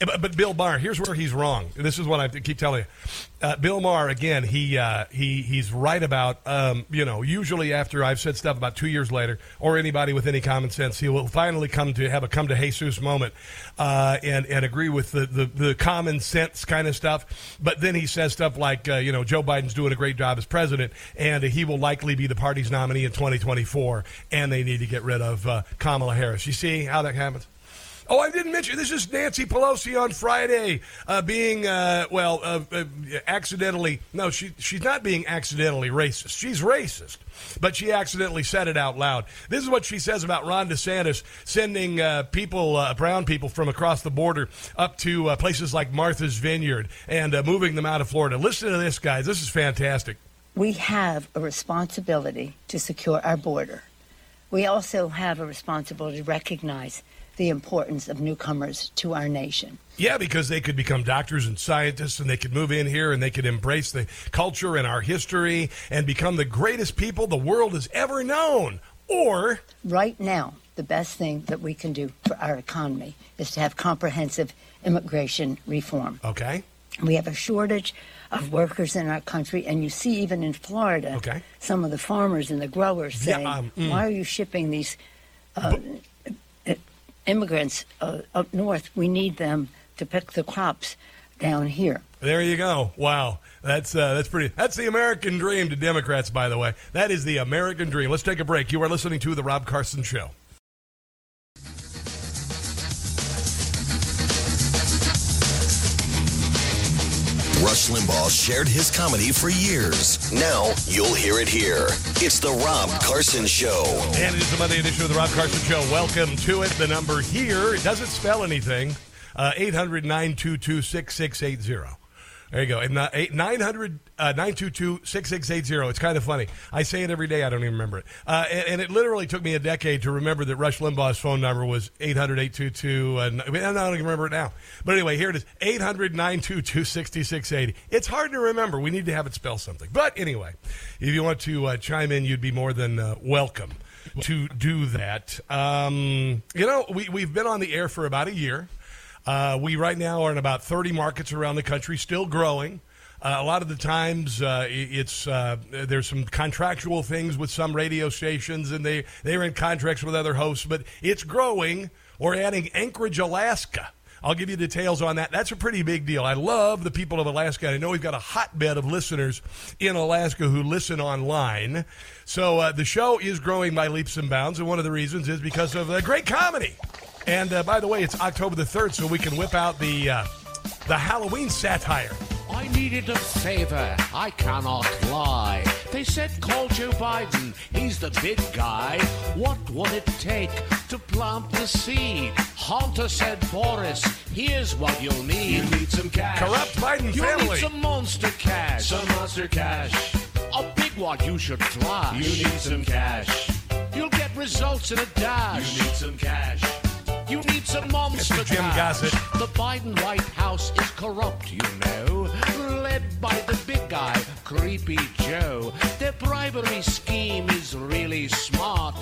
Eh, But, but Bill Maher, here's where he's wrong. This is what I keep telling you. Uh, Bill Maher, again, he uh, he he's right about. Um, you know, usually after I've said stuff about two years later, or anybody with any common sense, he will finally come to have a come to Jesus moment uh, and and agree with the, the the common sense kind of stuff. But then he says stuff like, uh, you know, Joe Biden's doing a great job as president, and he will likely be the party's nominee in 2024, and they need to get rid of uh, Kamala Harris. You see how that happens? Oh, I didn't mention this is Nancy Pelosi on Friday uh, being uh, well uh, uh, accidentally. No, she she's not being accidentally racist. She's racist, but she accidentally said it out loud. This is what she says about Ron DeSantis sending uh, people, uh, brown people from across the border up to places like Martha's Vineyard and moving them out of Florida. Listen to this, guys. This is fantastic. We have a responsibility to secure our border. We also have a responsibility to recognize the importance of newcomers to our nation. Yeah, because they could become doctors and scientists and they could move in here and they could embrace the culture and our history and become the greatest people the world has ever known. Or, Right now, the best thing that we can do for our economy is to have comprehensive immigration reform. okay, We have a shortage of workers in our country, and you see even in Florida, Okay. some of the farmers and the growers Yeah, um, mm. "Why are you shipping these uh, immigrants uh, up north? We need them to pick the crops down here." there you go. Wow, that's uh, that's pretty. That's the American dream to Democrats, by the way. That is the American dream. Let's take a break. You are listening to the Rob Carson Show. Rush Limbaugh shared his comedy for years. Now you'll hear it here. It's the Rob Carson Show. And it is the Monday edition of the Rob Carson Show. Welcome to it. The number here, it doesn't spell anything. Uh, 800 922 6680. There you go. And, uh, 900 uh, 922 6680. It's kind of funny. I say it every day. I don't even remember it. Uh, and, and it literally took me a decade to remember that Rush Limbaugh's phone number was 800 822. Uh, I I don't even remember it now. But anyway, here it is 800 922 6680. It's hard to remember. We need to have it spell something. But anyway, if you want to uh, chime in, you'd be more than uh, welcome. to do that. Um, you know, we, we've been on the air for about a year. Uh, we right now are in about 30 markets around the country, still growing. Uh, a lot of the times, uh, it's uh, there's some contractual things with some radio stations, and they they're in contracts with other hosts. But it's growing. We're adding Anchorage, Alaska. I'll give you details on that. That's a pretty big deal. I love the people of Alaska. I know we've got a hotbed of listeners in Alaska who listen online. So uh, the show is growing by leaps and bounds, and one of the reasons is because of uh, great comedy. And uh, by the way, it's October the third, so we can whip out the uh, the Halloween satire. I needed a favor, I cannot lie. They said call Joe Biden, he's the big guy. What would it take to plant the seed? Hunter said, Boris, here's what you'll need. You need some cash. Corrupt Biden You family. need some monster cash. Some monster cash. A big one you should flash. You need some cash. You'll get results in a dash. You need some cash. You need some monster. Jim cash. Gossett. The Biden White House is corrupt, you know. Led by the big guy, Creepy Joe. Their bribery scheme is really smart.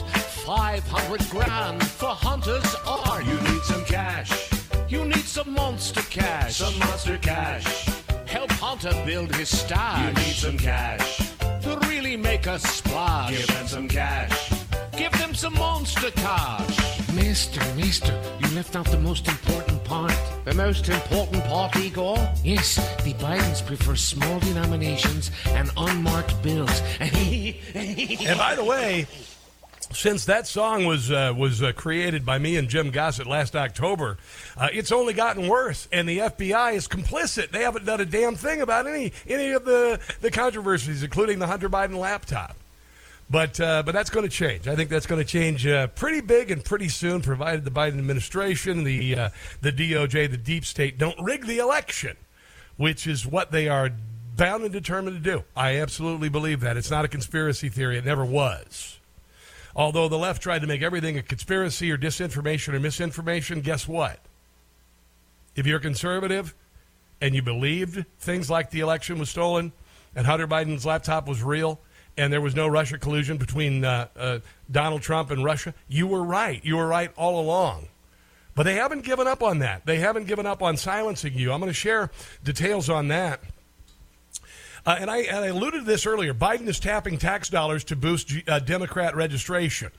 500 grand for Hunter's art. You need some cash. You need some monster cash. Some monster cash. Help Hunter build his stash. You need some cash. To really make a splash. Give them some cash. Give them some monster cash. Mister, mister, you left out the most important part. The most important part, Igor? Yes, the Bidens prefer small denominations and unmarked bills. [laughs] And by the way, since that song was uh, was uh, created by me and Jim Gossett last October, uh, it's only gotten worse, and the FBI is complicit. They haven't done a damn thing about any any of the the controversies, including the Hunter Biden laptop. But uh, but that's going to change. I think that's going to change uh, pretty big and pretty soon, provided the Biden administration, the uh, the DOJ, the deep state don't rig the election, which is what they are bound and determined to do. I absolutely believe that. It's not a conspiracy theory. It never was. Although the left tried to make everything a conspiracy or disinformation or misinformation, guess what? If you're conservative and you believed things like the election was stolen and Hunter Biden's laptop was real and there was no Russia collusion between uh, uh, Donald Trump and Russia, you were right. You were right all along. But they haven't given up on that. They haven't given up on silencing you. I'm going to share details on that. Uh, and, I, and I alluded to this earlier. Biden is tapping tax dollars to boost uh, Democrat registration.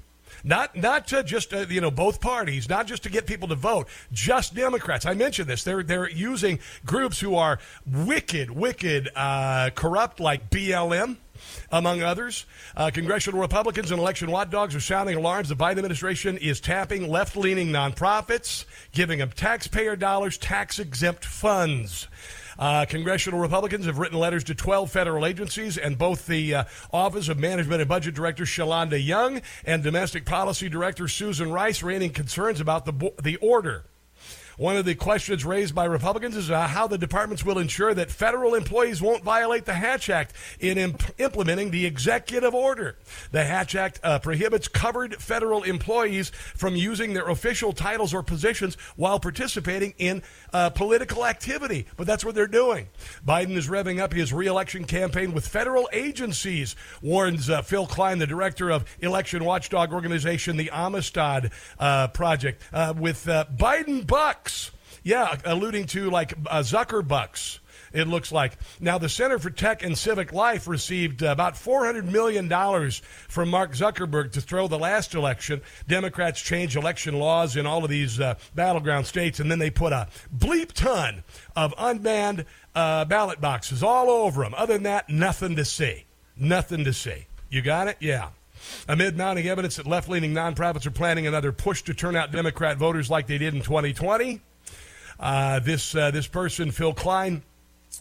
Not not to just uh, you know both parties, not just to get people to vote, just Democrats. I mentioned this. They're they're using groups who are wicked, wicked, uh, corrupt, like BLM among others. Uh, congressional Republicans and election watchdogs are sounding alarms. The Biden administration is tapping left leaning nonprofits, giving them taxpayer dollars, tax exempt funds. Uh, congressional Republicans have written letters to 12 federal agencies, and both the uh, Office of Management and Budget Director Shalonda Young and Domestic Policy Director Susan Rice raising concerns about the, the order. One of the questions raised by Republicans is uh, how the departments will ensure that federal employees won't violate the Hatch Act in imp- implementing the executive order. The Hatch Act uh, prohibits covered federal employees from using their official titles or positions while participating in uh, political activity. But that's what they're doing. Biden is revving up his reelection campaign with federal agencies, warns uh, Phill Kline, the director of election watchdog organization, the Amistad uh, Project, uh, with Biden bucks. Yeah, alluding to like uh, Zucker bucks. It looks like now the Center for Tech and Civic Life received uh, about four hundred million dollars from Mark Zuckerberg to throw the last election. Democrats change election laws in all of these uh, battleground states, and then they put a bleep ton of unmanned uh, ballot boxes all over them. Other than that, nothing to see. Nothing to see. You got it? Yeah. Amid mounting evidence that left leaning nonprofits are planning another push to turn out Democrat voters like they did in 2020, uh, this, uh, this person, Phill Kline,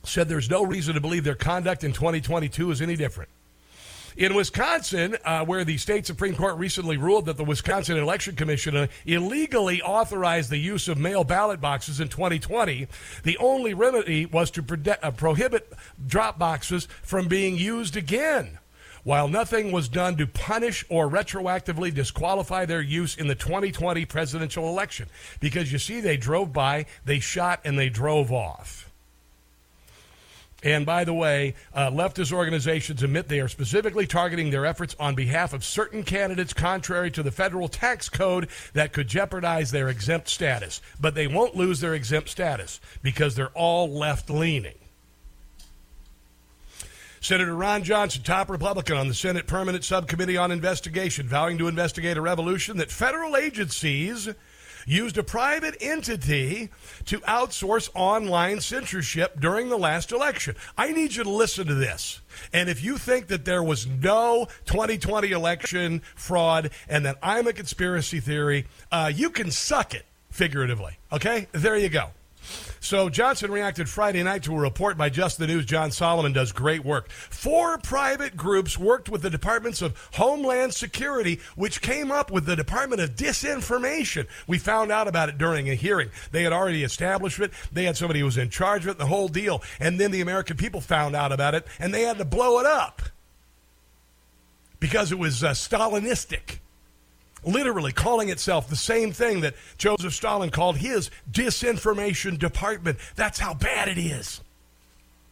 said there's no reason to believe their conduct in 2022 is any different. In Wisconsin, uh, where the state Supreme Court recently ruled that the Wisconsin Election Commission uh, illegally authorized the use of mail ballot boxes in 2020, the only remedy was to prode- uh, prohibit drop boxes from being used again while nothing was done to punish or retroactively disqualify their use in the 2020 presidential election. Because you see, they drove by, they shot, and they drove off. And by the way, uh, leftist organizations admit they are specifically targeting their efforts on behalf of certain candidates contrary to the federal tax code that could jeopardize their exempt status. But they won't lose their exempt status because they're all left leaning. Senator Ron Johnson, top Republican on the Senate Permanent Subcommittee on Investigation, vowing to investigate a revolution that federal agencies used a private entity to outsource online censorship during the last election. I need you to listen to this. And if you think that there was no 2020 election fraud and that I'm a conspiracy theory, uh, you can suck it figuratively. Okay? There you go. So Johnson reacted Friday night to a report by Just the News. John Solomon does great work. Four private groups worked with the Departments of Homeland Security, which came up with the Department of Disinformation. We found out about it during a hearing. They had already established it. They had somebody who was in charge of it, the whole deal. And then the American people found out about it, and they had to blow it up because it was uh, Stalinistic literally calling itself the same thing that Joseph Stalin called his disinformation department. That's how bad it is.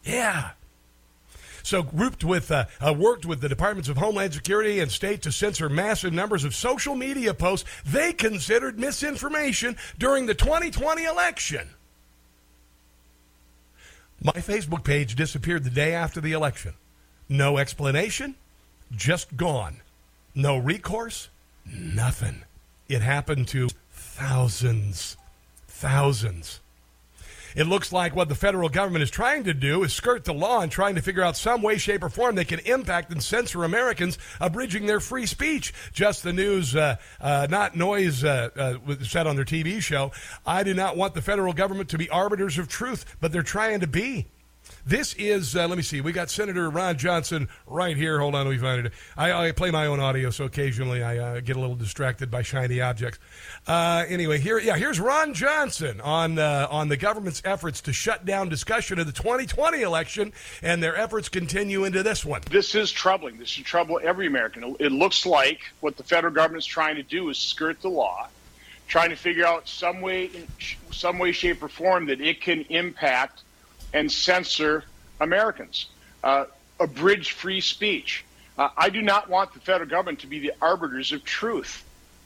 Yeah. So, grouped with, uh, uh, worked with the Departments of Homeland Security and State to censor massive numbers of social media posts they considered misinformation during the 2020 election. My Facebook page disappeared the day after the election. No explanation, just gone. No recourse, Nothing. It happened to thousands, thousands. It looks like what the federal government is trying to do is skirt the law and trying to figure out some way, shape, or form they can impact and censor Americans, abridging their free speech. Just the news, uh, uh, not noise, uh, uh said on their TV show. I do not want the federal government to be arbiters of truth, but they're trying to be. This is, uh, let me see, we got Senator Ron Johnson right here. Hold on, me find it. I, I play my own audio, so occasionally I uh, get a little distracted by shiny objects. Uh, anyway, here, yeah, here's Ron Johnson on uh, on the government's efforts to shut down discussion of the 2020 election, and their efforts continue into this one. This is troubling. This should trouble every American. It looks like what the federal government is trying to do is skirt the law, trying to figure out some way, some way, shape, or form that it can impact and censor Americans, uh, abridge free speech. Uh, I do not want the federal government to be the arbiters of truth.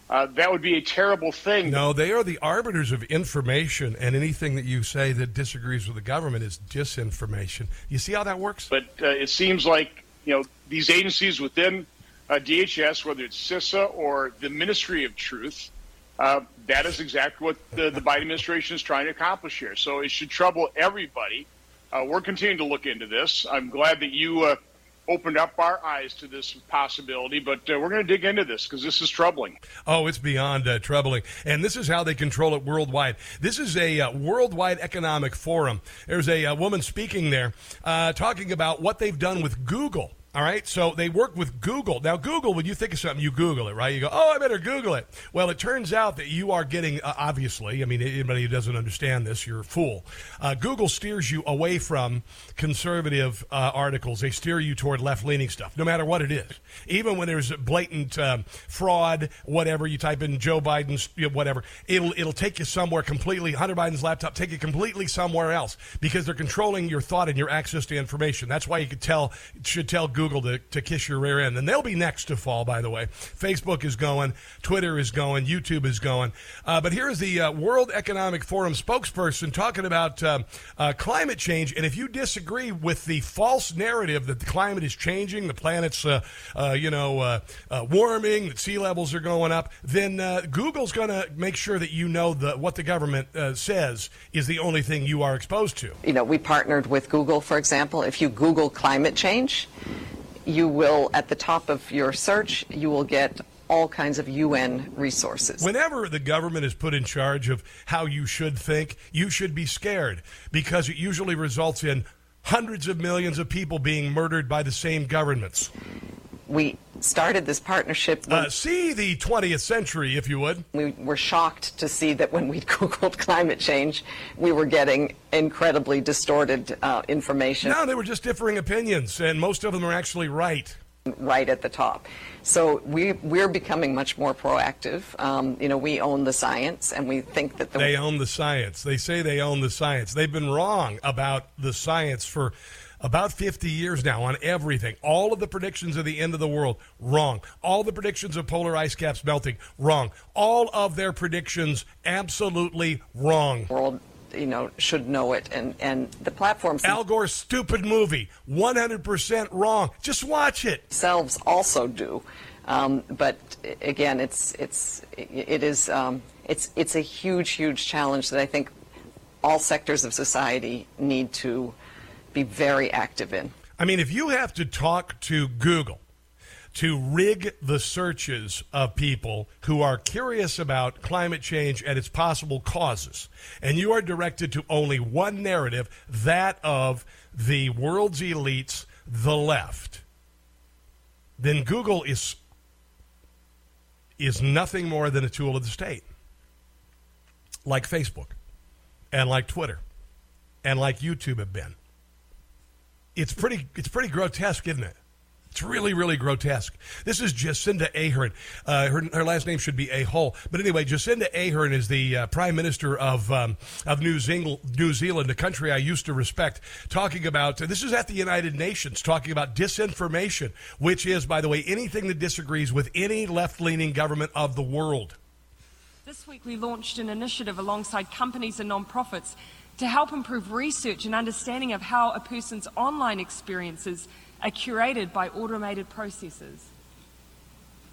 Uh, that would be a terrible thing. No, they are the arbiters of information, and anything that you say that disagrees with the government is disinformation. You see how that works? But uh, it seems like you know these agencies within uh, DHS, whether it's CISA or the Ministry of Truth, uh, that is exactly what the, the Biden administration is trying to accomplish here. So it should trouble everybody. Uh, we're continuing to look into this. I'm glad that you uh, opened up our eyes to this possibility, but uh, we're going to dig into this because this is troubling. Oh, it's beyond uh, troubling. And this is how they control it worldwide. This is a worldwide economic forum. There's a, woman speaking there talking about what they've done with Google all right, so they work with Google. Now, Google, when you think of something, you Google it, right? You go, oh, I better Google it. Well, it turns out that you are getting, uh, obviously, I mean, anybody who doesn't understand this, you're a fool. Uh, Google steers you away from conservative uh, articles. They steer you toward left leaning stuff, no matter what it is. Even when there's blatant um, fraud, whatever, you type in Joe Biden's, you know, whatever, it'll, it'll take you somewhere completely, Hunter Biden's laptop, take you completely somewhere else because they're controlling your thought and your access to information. That's why you could tell, should tell Google Google to, to kiss your rear end. And they'll be next to fall, by the way. Facebook is going, Twitter is going, YouTube is going. Uh, but here is the uh, World Economic Forum spokesperson talking about um, uh, climate change. And if you disagree with the false narrative that the climate is changing, the planet's, uh, uh, you know, uh, warming, that sea levels are going up, then Google's going to make sure that you know the, what the government says is the only thing you are exposed to. You know, we partnered with Google, for example. If you Google climate change, you will, at the top of your search, you will get all kinds of UN resources. Whenever the government is put in charge of how you should think, you should be scared because it usually results in hundreds of millions of people being murdered by the same governments we started this partnership. Uh, see the 20th century, if you would. We were shocked to see that when we [laughs] Googled climate change, we were getting incredibly distorted uh, information. No, they were just differing opinions, and most of them are actually right. Right at the top. So we, we're becoming much more proactive. Um, you know, we own the science, and we think that the they own the science. They say they own the science. They've been wrong about the science for about 50 years now on everything. All of the predictions of the end of the world, wrong. All the predictions of polar ice caps melting, wrong. All of their predictions, absolutely wrong. World, you know, should know it, and and the platforms. Al Gore's stupid movie, 100% wrong. Just watch it. selves also do, um, but again, it's it's it is um, it's it's a huge huge challenge that I think all sectors of society need to be very active in. I mean, if you have to talk to Google to rig the searches of people who are curious about climate change and its possible causes, and you are directed to only one narrative, that of the world's elites, the left, then Google is is nothing more than a tool of the state. Like Facebook and like Twitter and like YouTube have been it's pretty it's pretty grotesque, isn't it? It's really, really grotesque. This is Jacinda Ahern. Uh, her, her last name should be Ahol. But anyway, Jacinda Ahern is the uh, Prime Minister of um, of New Zealand, New Zealand, a country I used to respect, talking about, this is at the United Nations, talking about disinformation, which is, by the way, anything that disagrees with any left-leaning government of the world. This week we launched an initiative alongside companies and non-profits to help improve research and understanding of how a person's online experiences are curated by automated processes.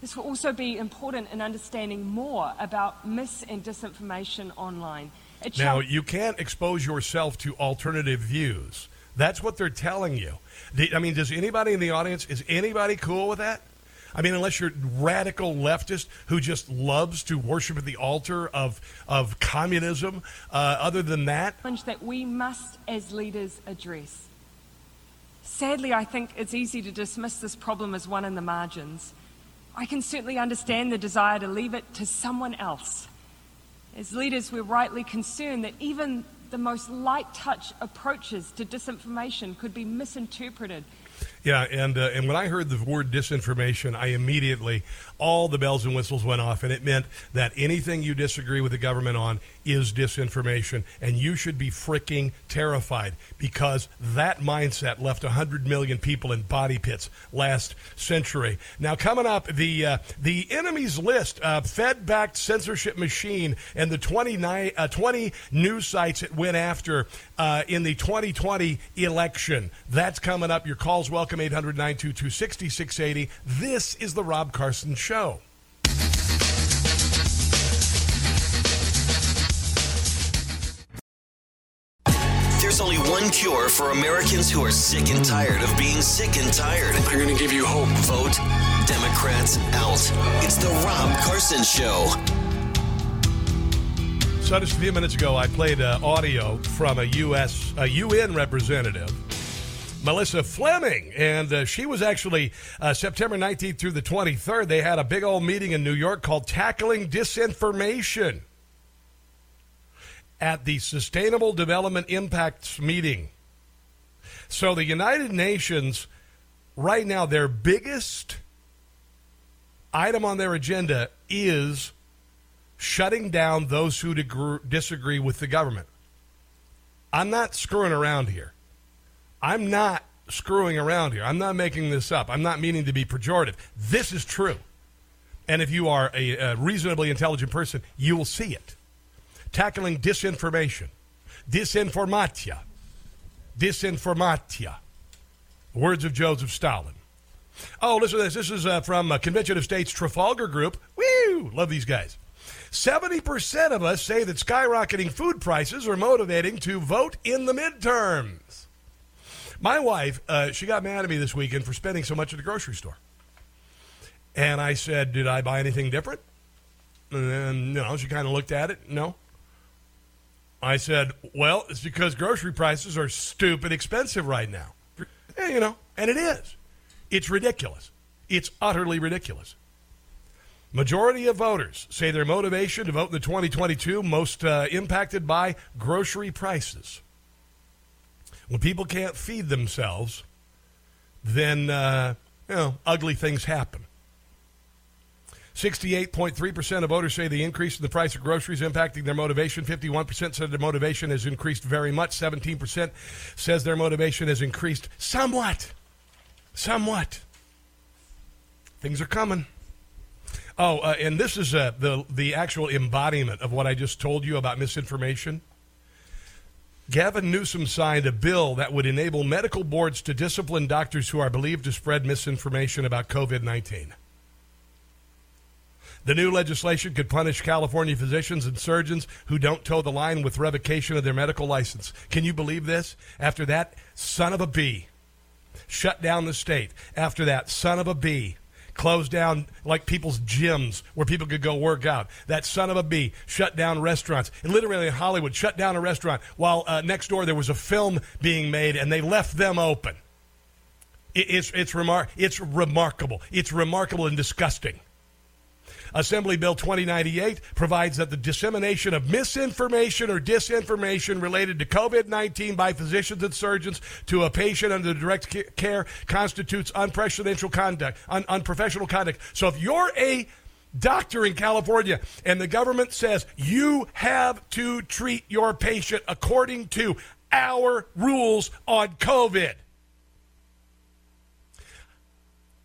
This will also be important in understanding more about mis and disinformation online. It Now, you can't expose yourself to alternative views. That's what they're telling you. I mean, does anybody in the audience, is anybody cool with that? I mean, unless you're radical leftist who just loves to worship at the altar of, of communism. Uh, other than that, that we must, as leaders, address. Sadly, I think it's easy to dismiss this problem as one in the margins. I can certainly understand the desire to leave it to someone else. As leaders, we're rightly concerned that even the most light touch approaches to disinformation could be misinterpreted Yeah, and uh, and when I heard the word disinformation, I immediately all the bells and whistles went off, and it meant that anything you disagree with the government on is disinformation, and you should be freaking terrified because that mindset left hundred million people in body pits last century. Now, coming up, the uh, the enemy's list, uh, Fed-backed censorship machine, and the 29, uh, 20 news sites it went after uh, in the 2020 election. That's coming up. Your calls welcome 800 922 6680. This is The Rob Carson Show. There's only one cure for Americans who are sick and tired of being sick and tired. I'm going to give you hope. Vote Democrats out. It's the Rob Carson Show. So just a few minutes ago, I played uh, audio from a U.S. a UN representative, Melissa Fleming, and uh, she was actually uh, September 19th through the 23rd. They had a big old meeting in New York called "Tackling Disinformation" at the Sustainable Development Impacts meeting. So the United Nations, right now, their biggest item on their agenda is shutting down those who disagree with the government. I'm not screwing around here. I'm not screwing around here. I'm not making this up. I'm not meaning to be pejorative. This is true. And if you are a, a reasonably intelligent person, you will see it. Tackling disinformation, disinformatia, disinformatia. Words of Joseph Stalin. Oh, listen to this. This is uh, from uh, Convention of States Trafalgar Group. Woo! Love these guys. 70% of us say that skyrocketing food prices are motivating to vote in the midterms. My wife, uh, she got mad at me this weekend for spending so much at the grocery store. And I said, Did I buy anything different? And then, you know, she kind of looked at it. No. I said, Well, it's because grocery prices are stupid expensive right now. Yeah, you know, and it is. It's ridiculous. It's utterly ridiculous. Majority of voters say their motivation to vote in the 2022 most uh, impacted by grocery prices. When people can't feed themselves, then uh, you know ugly things happen. 68.3% of voters say the increase in the price of groceries impacting their motivation. 51% said their motivation has increased very much. 17% says their motivation has increased somewhat. Somewhat. Things are coming. Oh, uh, and this is uh, the the actual embodiment of what I just told you about misinformation. Gavin Newsom signed a bill that would enable medical boards to discipline doctors who are believed to spread misinformation about COVID 19. The new legislation could punish California physicians and surgeons who don't toe the line with revocation of their medical license. Can you believe this? After that, son of a bee shut down the state. After that, son of a bee closed down like people's gyms where people could go work out. That son of a bee shut down restaurants. Literally in Hollywood, shut down a restaurant while uh, next door there was a film being made and they left them open. It, it's, it's, remar- it's remarkable. It's remarkable and disgusting. Assembly Bill 2098 provides that the dissemination of misinformation or disinformation related to COVID 19 by physicians and surgeons to a patient under direct care constitutes unprofessional conduct. Un- unprofessional conduct. So if you're a doctor in California and the government says you have to treat your patient according to our rules on COVID,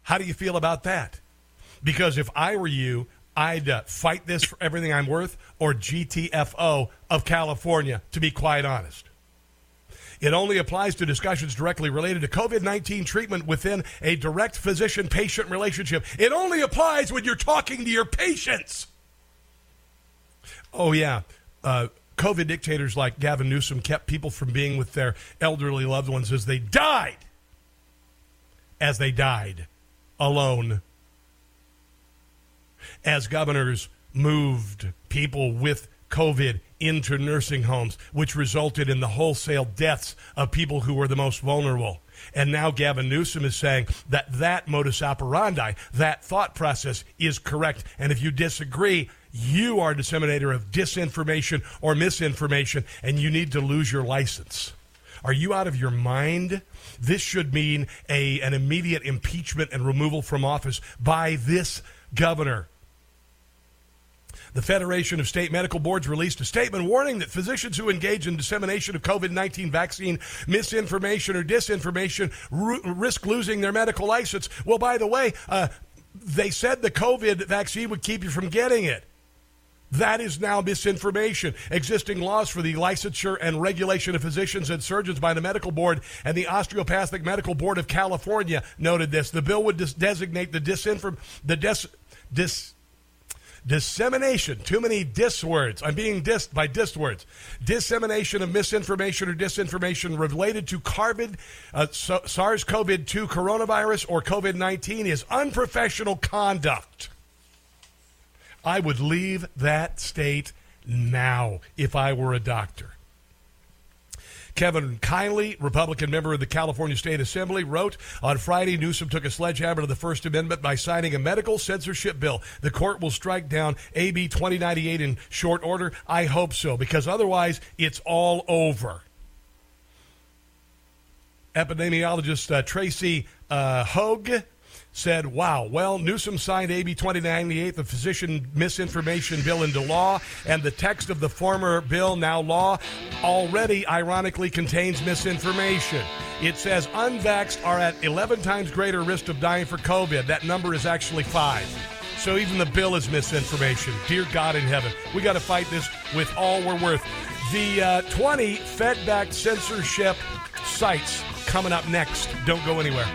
how do you feel about that? Because if I were you, I'd uh, fight this for everything I'm worth or GTFO of California, to be quite honest. It only applies to discussions directly related to COVID 19 treatment within a direct physician patient relationship. It only applies when you're talking to your patients. Oh, yeah. Uh, COVID dictators like Gavin Newsom kept people from being with their elderly loved ones as they died. As they died alone as governors moved people with COVID into nursing homes, which resulted in the wholesale deaths of people who were the most vulnerable. And now Gavin Newsom is saying that that modus operandi, that thought process is correct. And if you disagree, you are a disseminator of disinformation or misinformation, and you need to lose your license. Are you out of your mind? This should mean a, an immediate impeachment and removal from office by this governor. The Federation of State Medical Boards released a statement warning that physicians who engage in dissemination of COVID 19 vaccine misinformation or disinformation risk losing their medical license. Well, by the way, uh, they said the COVID vaccine would keep you from getting it. That is now misinformation. Existing laws for the licensure and regulation of physicians and surgeons by the Medical Board and the Osteopathic Medical Board of California noted this. The bill would dis- designate the disinform the dis, dis dissemination, too many dis words. I'm being dissed by dis words. Dissemination of misinformation or disinformation related to COVID, uh, SARS CoV 2 coronavirus or COVID 19 is unprofessional conduct. I would leave that state now if I were a doctor. Kevin Kiley, Republican member of the California State Assembly, wrote on Friday Newsom took a sledgehammer to the First Amendment by signing a medical censorship bill. The court will strike down AB 2098 in short order. I hope so, because otherwise it's all over. Epidemiologist uh, Tracy uh, Høeg said, wow, well, Newsom signed AB 2098, the physician misinformation bill, into law, and the text of the former bill, now law, already ironically contains misinformation. It says unvaxxed are at 11 times greater risk of dying for COVID. That number is actually five. So even the bill is misinformation. Dear God in heaven, we got to fight this with all we're worth. The uh, 20 Fed backed censorship sites coming up next. Don't go anywhere.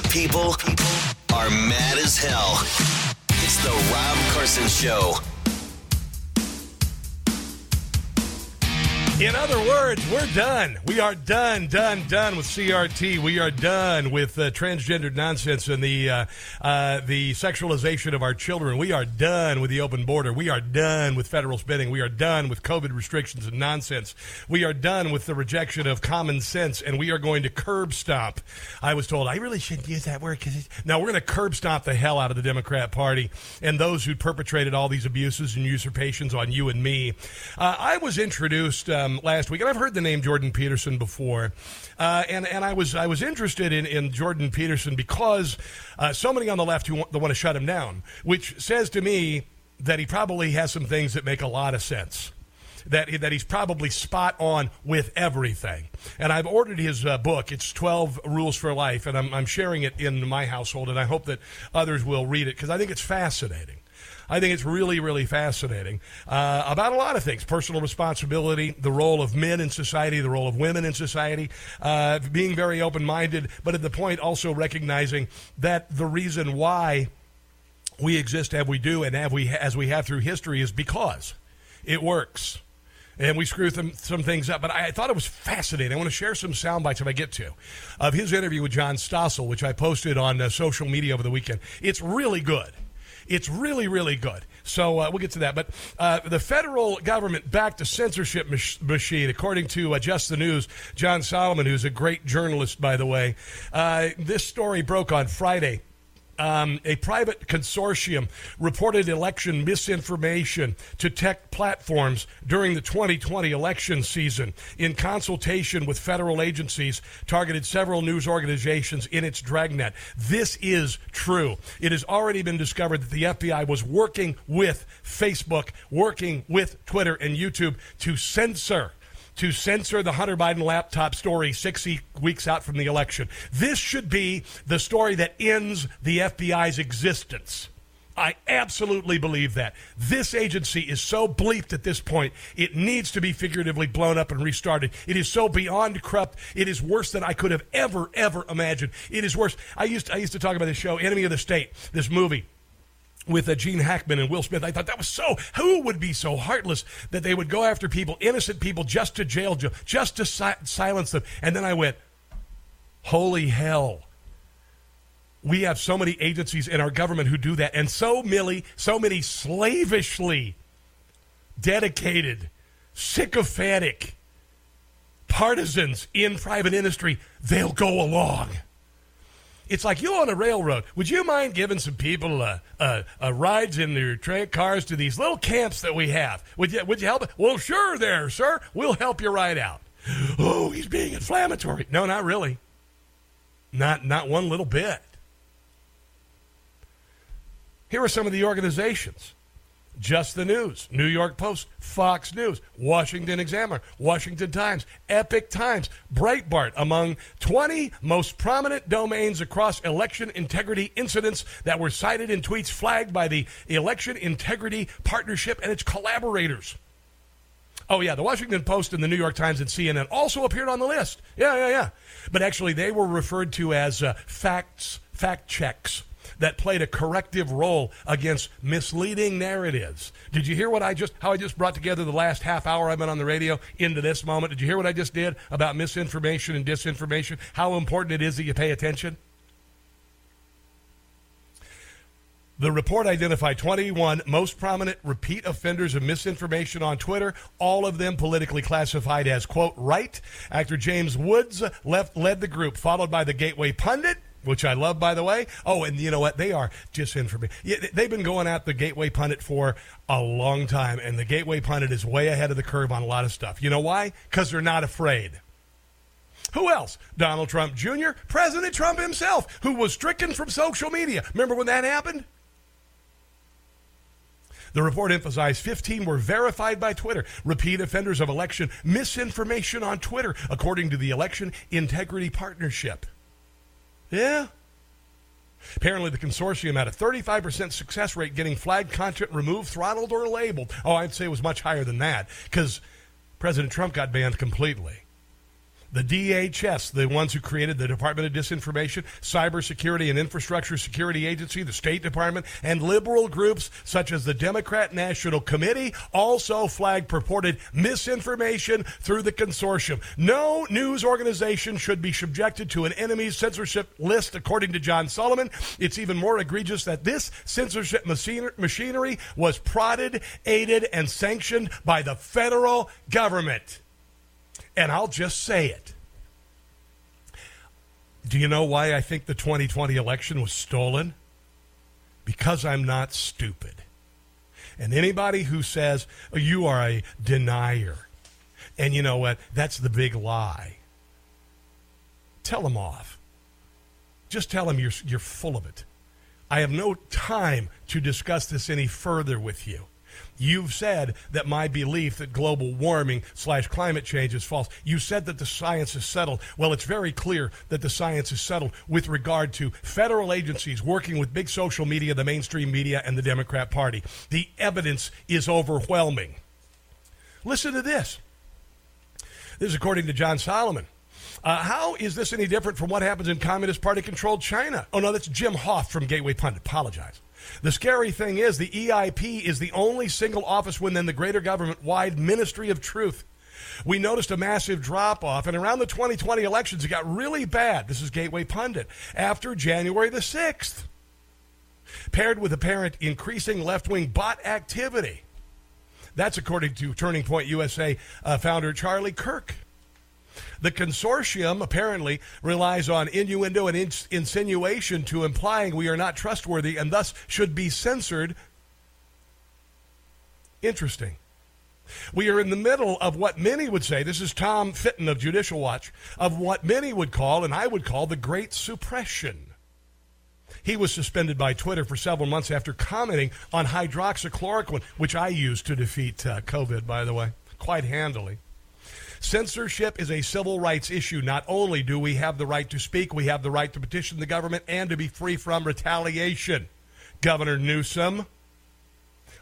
The people are mad as hell. It's the Rob Carson Show. In other words, we're done. We are done, done, done with CRT. We are done with uh, transgendered nonsense and the uh, uh, the sexualization of our children. We are done with the open border. We are done with federal spending. We are done with COVID restrictions and nonsense. We are done with the rejection of common sense, and we are going to curb stop. I was told I really shouldn't use that word because now we're going to curb stop the hell out of the Democrat Party and those who perpetrated all these abuses and usurpations on you and me. Uh, I was introduced. Um, last week, and I've heard the name Jordan Peterson before, uh, and and I was I was interested in, in Jordan Peterson because uh, so many on the left who want, want to shut him down, which says to me that he probably has some things that make a lot of sense. That, that he's probably spot on with everything. And I've ordered his uh, book. It's 12 Rules for Life, and I'm, I'm sharing it in my household, and I hope that others will read it because I think it's fascinating. I think it's really, really fascinating uh, about a lot of things personal responsibility, the role of men in society, the role of women in society, uh, being very open minded, but at the point also recognizing that the reason why we exist as we do and have we, as we have through history is because it works and we screw some, some things up. But I thought it was fascinating. I want to share some sound bites if I get to of his interview with John Stossel, which I posted on uh, social media over the weekend. It's really good. It's really, really good. So uh, we'll get to that. But uh, the federal government backed a censorship mach- machine, according to uh, Just the News. John Solomon, who's a great journalist, by the way. Uh, this story broke on Friday. Um, a private consortium reported election misinformation to tech platforms during the 2020 election season in consultation with federal agencies, targeted several news organizations in its dragnet. This is true. It has already been discovered that the FBI was working with Facebook, working with Twitter and YouTube to censor to censor the Hunter Biden laptop story six weeks out from the election. This should be the story that ends the FBI's existence. I absolutely believe that. This agency is so bleeped at this point, it needs to be figuratively blown up and restarted. It is so beyond corrupt. It is worse than I could have ever, ever imagined. It is worse. I used, I used to talk about this show, Enemy of the State, this movie with uh, Gene Hackman and Will Smith. I thought that was so. Who would be so heartless that they would go after people, innocent people, just to jail, just to si- silence them? And then I went, "Holy hell!" We have so many agencies in our government who do that, and so many, so many slavishly dedicated, sycophantic partisans in private industry. They'll go along. It's like you on a railroad. Would you mind giving some people a, rides in their train cars to these little camps that we have? Would you, would you help? Well, sure, there, sir. We'll help you right out. Oh, he's being inflammatory. No, not really. Not, not one little bit. Here are some of the organizations just the News, New York Post, Fox News, Washington Examiner, Washington Times, Epoch Times, Breitbart, among 20 most prominent domains across election integrity incidents that were cited in tweets flagged by the Election Integrity Partnership and its collaborators. Oh, yeah, the Washington Post and the New York Times and CNN also appeared on the list. Yeah, yeah, yeah. But actually, they were referred to as uh, facts, fact checks that played a corrective role against misleading narratives. Did you hear what I just how I just brought together the last half hour I've been on the radio into this moment? Did you hear what I just did about misinformation and disinformation? How important it is that you pay attention? The report identified 21 most prominent repeat offenders of misinformation on Twitter, all of them politically classified as, quote, right. Actor James Woods left, led the group, followed by the Gateway Pundit, which I love, by the way. Oh, and you know what? They are disinformation. Yeah, they've been going at the Gateway Pundit for a long time, and the Gateway Pundit is way ahead of the curve on a lot of stuff. You know why? Because they're not afraid. Who else? Donald Trump Jr., President Trump himself, who was stricken from social media. Remember when that happened? The report emphasized 15 were verified by Twitter, repeat offenders of election misinformation on Twitter, according to the Election Integrity Partnership. Yeah. Apparently, the consortium had a 35% success rate getting flagged content removed, throttled, or labeled. Oh, I'd say it was much higher than that because President Trump got banned completely. The DHS, the ones who created the Department of Disinformation, Cybersecurity and Infrastructure Security Agency, the State Department, and liberal groups such as the Democrat National Committee also flagged purported misinformation through the consortium. No news organization should be subjected to an enemy's censorship list, according to John Solomon. It's even more egregious that this censorship machinery was prodded, aided, and sanctioned by the federal government. And I'll just say it. Do you know why I think the 2020 election was stolen? Because I'm not stupid. And anybody who says oh, you are a denier, and you know what, that's the big lie, tell them off. Just tell them you're, you're full of it. I have no time to discuss this any further with you. You've said that my belief that global warming slash climate change is false. You said that the science is settled. Well, it's very clear that the science is settled with regard to federal agencies working with big social media, the mainstream media, and the Democrat Party. The evidence is overwhelming. Listen to this. This is according to John Solomon. Uh, how is this any different from what happens in Communist Party controlled China? Oh, no, that's Jim Hoft from Gateway Pundit. Apologize. The scary thing is, the EIP is the only single office within the greater government wide Ministry of Truth. We noticed a massive drop off, and around the 2020 elections, it got really bad. This is Gateway Pundit. After January the 6th, paired with apparent increasing left wing bot activity. That's according to Turning Point USA uh, founder Charlie Kirk. The consortium apparently relies on innuendo and ins- insinuation to implying we are not trustworthy and thus should be censored. Interesting. We are in the middle of what many would say, this is Tom Fitton of Judicial Watch, of what many would call, and I would call, the Great Suppression. He was suspended by Twitter for several months after commenting on hydroxychloroquine, which I used to defeat uh, COVID, by the way, quite handily. Censorship is a civil rights issue. Not only do we have the right to speak, we have the right to petition the government and to be free from retaliation. Governor Newsom,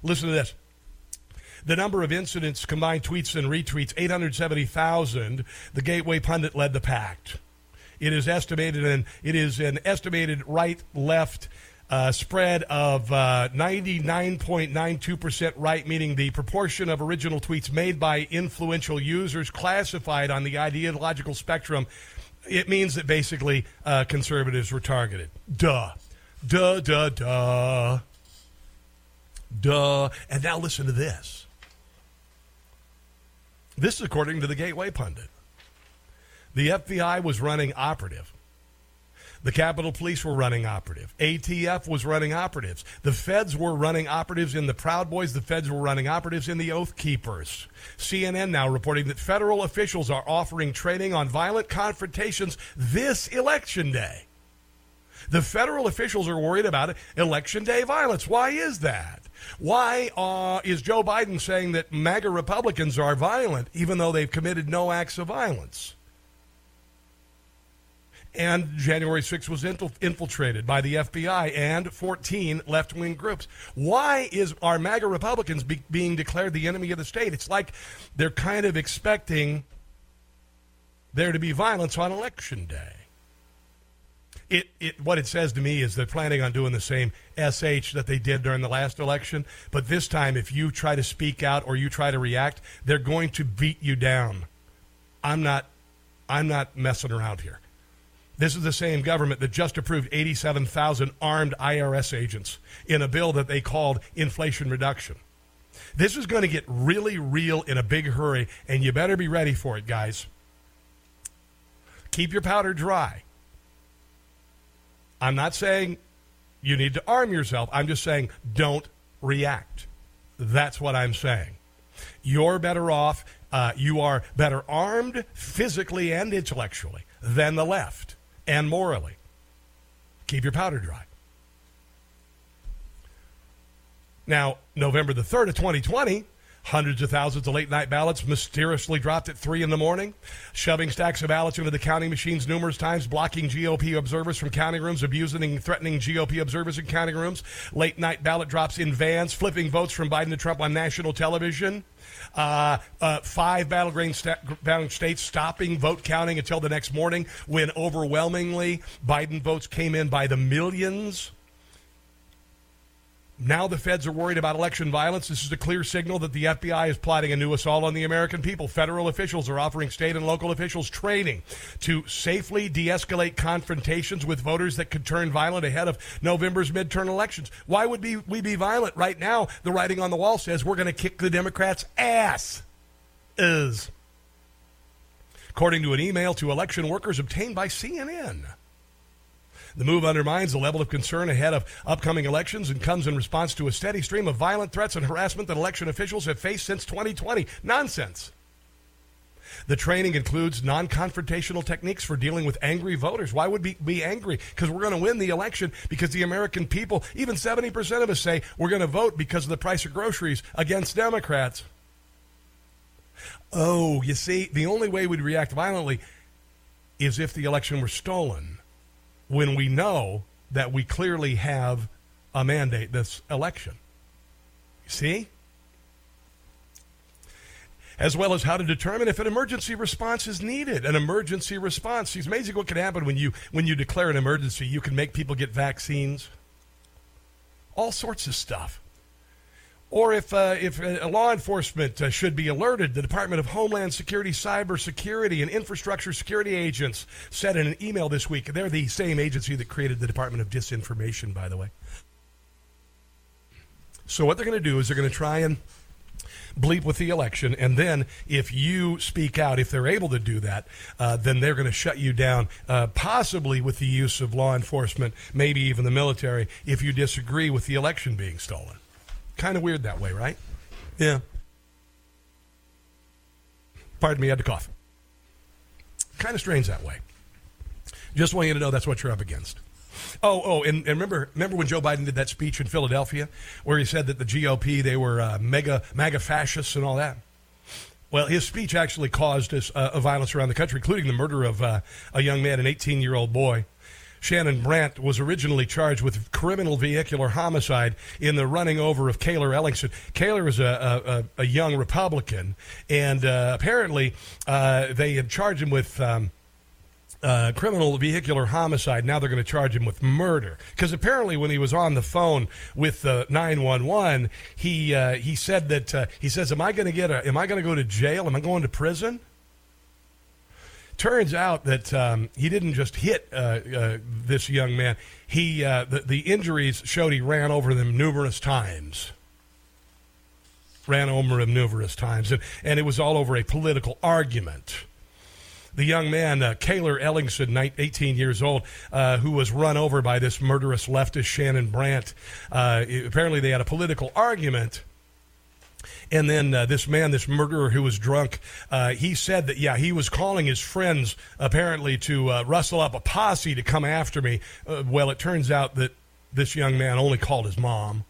listen to this. The number of incidents, combined tweets and retweets, 870,000. The Gateway Pundit led the pact. It is estimated, and it is an estimated right left uh, spread of uh, 99.92% right, meaning the proportion of original tweets made by influential users classified on the ideological spectrum. It means that basically uh, conservatives were targeted. Duh. Duh, duh, duh. Duh. And now listen to this. This is according to the Gateway Pundit. The FBI was running operative the Capitol Police were running operative. ATF was running operatives. The feds were running operatives in the Proud Boys. The feds were running operatives in the Oath Keepers. CNN now reporting that federal officials are offering training on violent confrontations this election day. The federal officials are worried about election day violence. Why is that? Why uh, is Joe Biden saying that MAGA Republicans are violent even though they've committed no acts of violence? And January 6th was infiltrated by the FBI and 14 left wing groups. Why is our MAGA Republicans be, being declared the enemy of the state? It's like they're kind of expecting there to be violence on election day. It, it, what it says to me is they're planning on doing the same SH that they did during the last election. But this time, if you try to speak out or you try to react, they're going to beat you down. I'm not, I'm not messing around here. This is the same government that just approved 87,000 armed IRS agents in a bill that they called inflation reduction. This is going to get really real in a big hurry, and you better be ready for it, guys. Keep your powder dry. I'm not saying you need to arm yourself. I'm just saying don't react. That's what I'm saying. You're better off. Uh, you are better armed physically and intellectually than the left and morally. Keep your powder dry. Now, November the 3rd of 2020, Hundreds of thousands of late night ballots mysteriously dropped at 3 in the morning, shoving stacks of ballots into the counting machines numerous times, blocking GOP observers from counting rooms, abusing and threatening GOP observers in counting rooms, late night ballot drops in vans, flipping votes from Biden to Trump on national television. Uh, uh, five battleground, sta- battleground states stopping vote counting until the next morning when overwhelmingly Biden votes came in by the millions. Now the feds are worried about election violence. This is a clear signal that the FBI is plotting a new assault on the American people. Federal officials are offering state and local officials training to safely de escalate confrontations with voters that could turn violent ahead of November's midterm elections. Why would we, we be violent? Right now, the writing on the wall says we're going to kick the Democrats' ass. Is. According to an email to election workers obtained by CNN. The move undermines the level of concern ahead of upcoming elections and comes in response to a steady stream of violent threats and harassment that election officials have faced since 2020. Nonsense. The training includes non confrontational techniques for dealing with angry voters. Why would we be angry? Because we're going to win the election because the American people, even 70% of us say we're going to vote because of the price of groceries against Democrats. Oh, you see, the only way we'd react violently is if the election were stolen when we know that we clearly have a mandate this election. You See? As well as how to determine if an emergency response is needed. An emergency response. It's amazing what can happen when you when you declare an emergency. You can make people get vaccines. All sorts of stuff or if uh, if uh, law enforcement uh, should be alerted. The Department of Homeland Security, Cybersecurity, and Infrastructure Security agents said in an email this week. They're the same agency that created the Department of Disinformation, by the way. So what they're going to do is they're going to try and bleep with the election, and then if you speak out, if they're able to do that, uh, then they're going to shut you down, uh, possibly with the use of law enforcement, maybe even the military, if you disagree with the election being stolen. Kind of weird that way, right? Yeah. Pardon me, I had to cough. Kind of strange that way. Just want you to know that's what you're up against. Oh, oh, and, and, remember, remember when Joe Biden did that speech in Philadelphia, where he said that the GOP they were uh, mega, mega fascists and all that. Well, his speech actually caused us, uh, a violence around the country, including the murder of uh, a young man, an 18 year old boy. Shannon Brandt was originally charged with criminal vehicular homicide in the running over of Cayler Ellingson. Cayler is a, a, a young Republican, and uh, apparently uh, they had charged him with. Um, uh, criminal vehicular homicide. Now they're going to charge him with murder because apparently when he was on the phone with the 911, he uh, he said that uh, he says, "Am I going to get a? Am I going to go to jail? Am I going to prison?" Turns out that um, he didn't just hit uh, uh, this young man. He uh, the, the injuries showed he ran over them numerous times. Ran over him numerous times, and, and it was all over a political argument the young man, uh, Cayler Ellingson, 18 years old, uh, who was run over by this murderous leftist Shannon Brandt. Uh, apparently, they had a political argument. And then uh, this man, this murderer who was drunk, uh, he said that, yeah, he was calling his friends apparently to uh, rustle up a posse to come after me. Uh, well, it turns out that this young man only called his mom.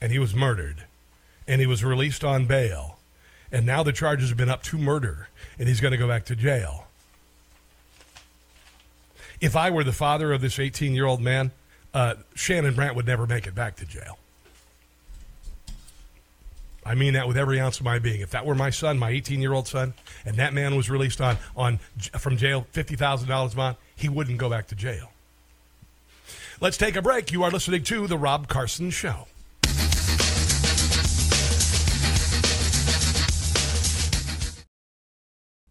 And he was murdered. And he was released on bail. And now the charges have been up to murder. And he's going to go back to jail. If I were the father of this 18 year old man, uh, Shannon Brandt would never make it back to jail. I mean that with every ounce of my being. If that were my son, my 18 year old son, and that man was released on, on from jail, $50,000 bond, he wouldn't go back to jail. Let's take a break. You are listening to The Rob Carson Show.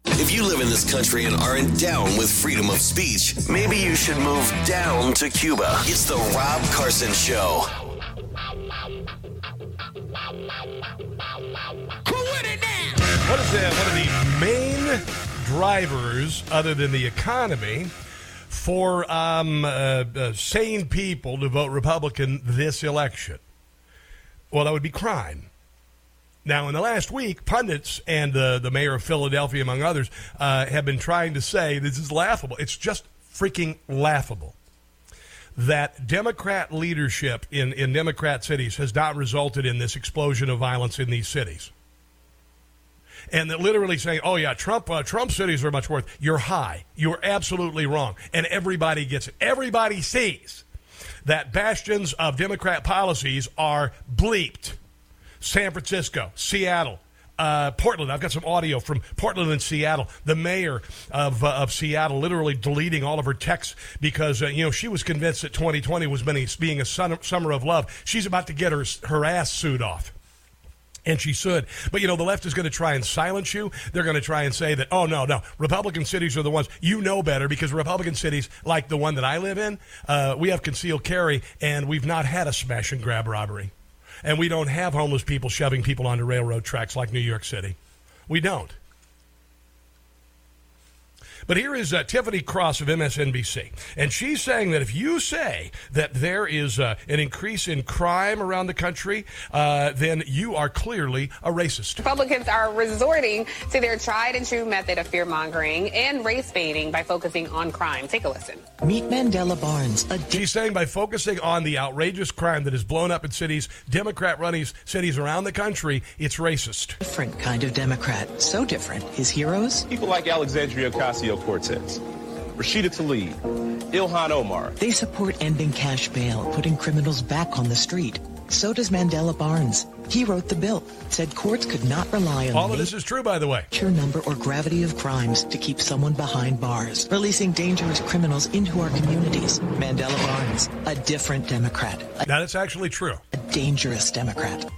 If you live in this country and aren't down with freedom of speech, maybe you should move down to Cuba. It's The Rob Carson Show. What is that? One of the main drivers, other than the economy, for um, uh, uh, sane people to vote Republican this election? Well, that would be crime. Now, in the last week, pundits and uh, the mayor of Philadelphia, among others, uh, have been trying to say this is laughable. It's just freaking laughable that Democrat leadership in, in Democrat cities has not resulted in this explosion of violence in these cities. And that literally saying, "Oh yeah, Trump uh, Trump cities are much worse." You're high. You're absolutely wrong, and everybody gets it. Everybody sees that bastions of Democrat policies are bleeped. San Francisco, Seattle, uh, Portland. I've got some audio from Portland and Seattle. The mayor of, uh, of Seattle literally deleting all of her texts because, uh, you know, she was convinced that 2020 was being a summer of love. She's about to get her, her ass sued off. And she should. But, you know, the left is going to try and silence you. They're going to try and say that, oh, no, no, Republican cities are the ones you know better because Republican cities, like the one that I live in, uh, we have concealed carry and we've not had a smash and grab robbery. And we don't have homeless people shoving people onto railroad tracks like New York City. We don't. But here is uh, Tiffany Cross of MSNBC. And she's saying that if you say that there is uh, an increase in crime around the country, uh, then you are clearly a racist. Republicans are resorting to their tried and true method of fear mongering and race baiting by focusing on crime. Take a listen. Meet Mandela Barnes. She's saying by focusing on the outrageous crime that has blown up in cities, Democrat running cities around the country, it's racist. Different kind of Democrat. So different. His heroes? People like Alexandria Ocasio Cortez, Rashida Tlaib, Ilhan Omar. They support ending cash bail, putting criminals back on the street. So does Mandela Barnes. He wrote the bill, said courts could not rely on all of this is true, by the way. Nature, number, or gravity of crimes to keep someone behind bars, releasing dangerous criminals into our communities. Mandela Barnes, a different Democrat. A, that is actually true. A dangerous Democrat.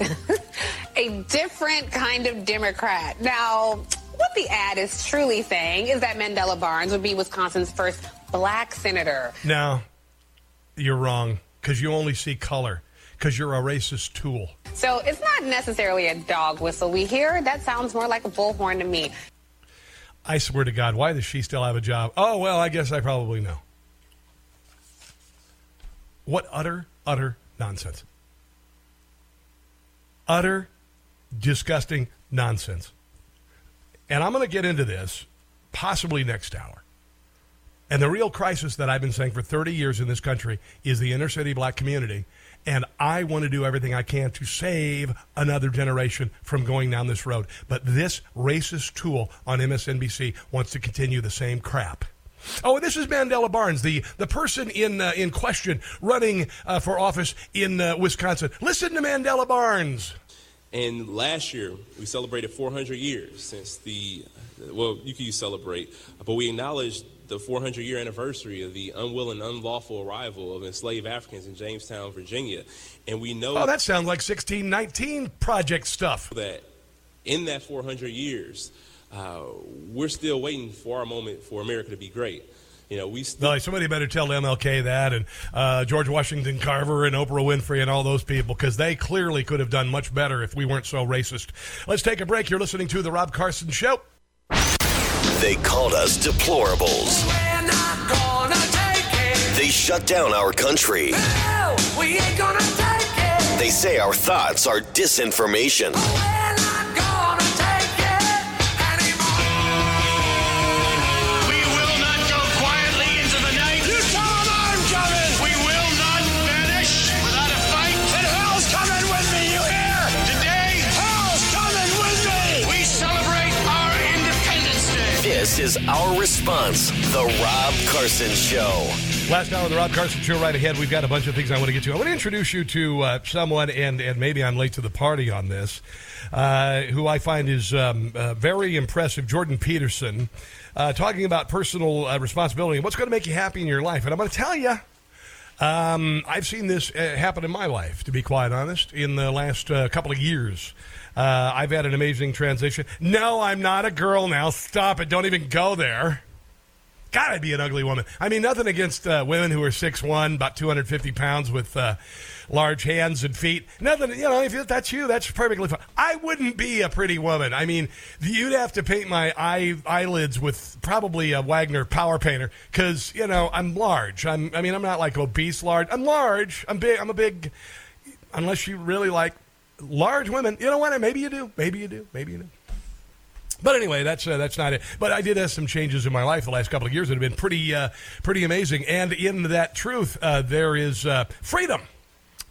[laughs] a different kind of Democrat. Now, what the ad is truly saying is that Mandela Barnes would be Wisconsin's first black senator. No, you're wrong because you only see color because you're a racist tool. So it's not necessarily a dog whistle we hear. That sounds more like a bullhorn to me. I swear to God, why does she still have a job? Oh, well, I guess I probably know. What utter, utter nonsense. Utter, disgusting nonsense. And I'm going to get into this possibly next hour. And the real crisis that I've been saying for 30 years in this country is the inner city black community. And I want to do everything I can to save another generation from going down this road. But this racist tool on MSNBC wants to continue the same crap. Oh, this is Mandela Barnes, the, the person in, uh, in question running uh, for office in uh, Wisconsin. Listen to Mandela Barnes. And last year, we celebrated 400 years since the, well, you can use celebrate, but we acknowledged the 400 year anniversary of the unwilling, unlawful arrival of enslaved Africans in Jamestown, Virginia. And we know. Oh, that sounds like 1619 project stuff. That in that 400 years, uh, we're still waiting for our moment for America to be great. You know, we still. No, somebody better tell MLK that and uh, George Washington Carver and Oprah Winfrey and all those people because they clearly could have done much better if we weren't so racist. Let's take a break. You're listening to The Rob Carson Show. They called us deplorables. They shut down our country. No, they say our thoughts are disinformation. Is our response The Rob Carson Show. Last hour of the Rob Carson Show right ahead. We've got a bunch of things I want to get to. I want to introduce you to uh, someone, and, and maybe I'm late to the party on this, uh, who I find is um, uh, very impressive. Jordan Peterson, uh, talking about personal uh, responsibility and what's going to make you happy in your life. And I'm going to tell you, um, I've seen this uh, happen in my life, to be quite honest, in the last couple of years. Uh, I've had an amazing transition. No, I'm not a girl now. Stop it. Don't even go there. God, I'd be an ugly woman. I mean, nothing against uh, women who are 6'1", about 250 pounds with uh, large hands and feet. Nothing, you know, if that's you, that's perfectly fine. I wouldn't be a pretty woman. I mean, you'd have to paint my eye, eyelids with probably a Wagner power painter because, you know, I'm large. I'm, I mean, I'm not like obese large. I'm large. I'm big. I'm a big, unless you really like large women. You know what? Maybe you do. Maybe you do. Maybe you do. But anyway, that's uh, that's not it. But I did have some changes in my life the last couple of years that have been pretty uh, pretty amazing. And in that truth, uh, there is uh, freedom.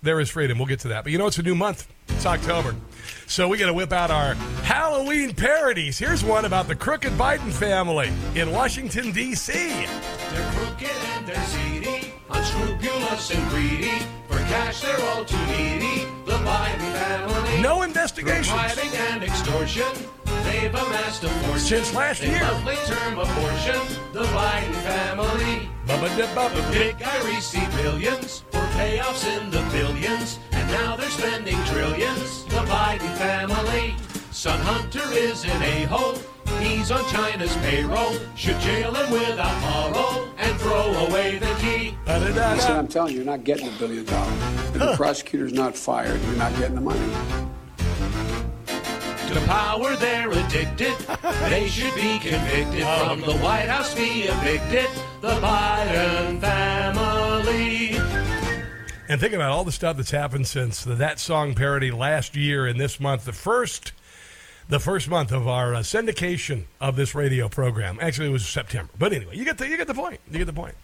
There is freedom. We'll get to that. But you know, it's a new month. It's October. So we got to whip out our Halloween parodies. Here's one about the crooked Biden family in Washington, D.C. They're crooked and they're seedy, unscrupulous and greedy. For cash, they're all too needy. The Biden family. No investigations. Through bribing and extortion, they've amassed a fortune. Since last they year. lovely term abortion. The Biden family. Bubba-da-bubba. The big guy received billions for payoffs in the billions, and now they're spending trillions. The Biden family. Son Hunter is an a-hole. He's on China's payroll. Should jail him without parole and throw away the key. Listen, I'm telling you, you're not getting a billion dollars. If the prosecutor's not fired, you're not getting the money. To power, they're addicted. They should be convicted. From the White House, be evicted. The Biden family. And think about all the stuff that's happened since the That Song parody last year and this month. The first, the first month of our uh, syndication of this radio program. Actually, it was September. But anyway, you get the you get the point. You get the point.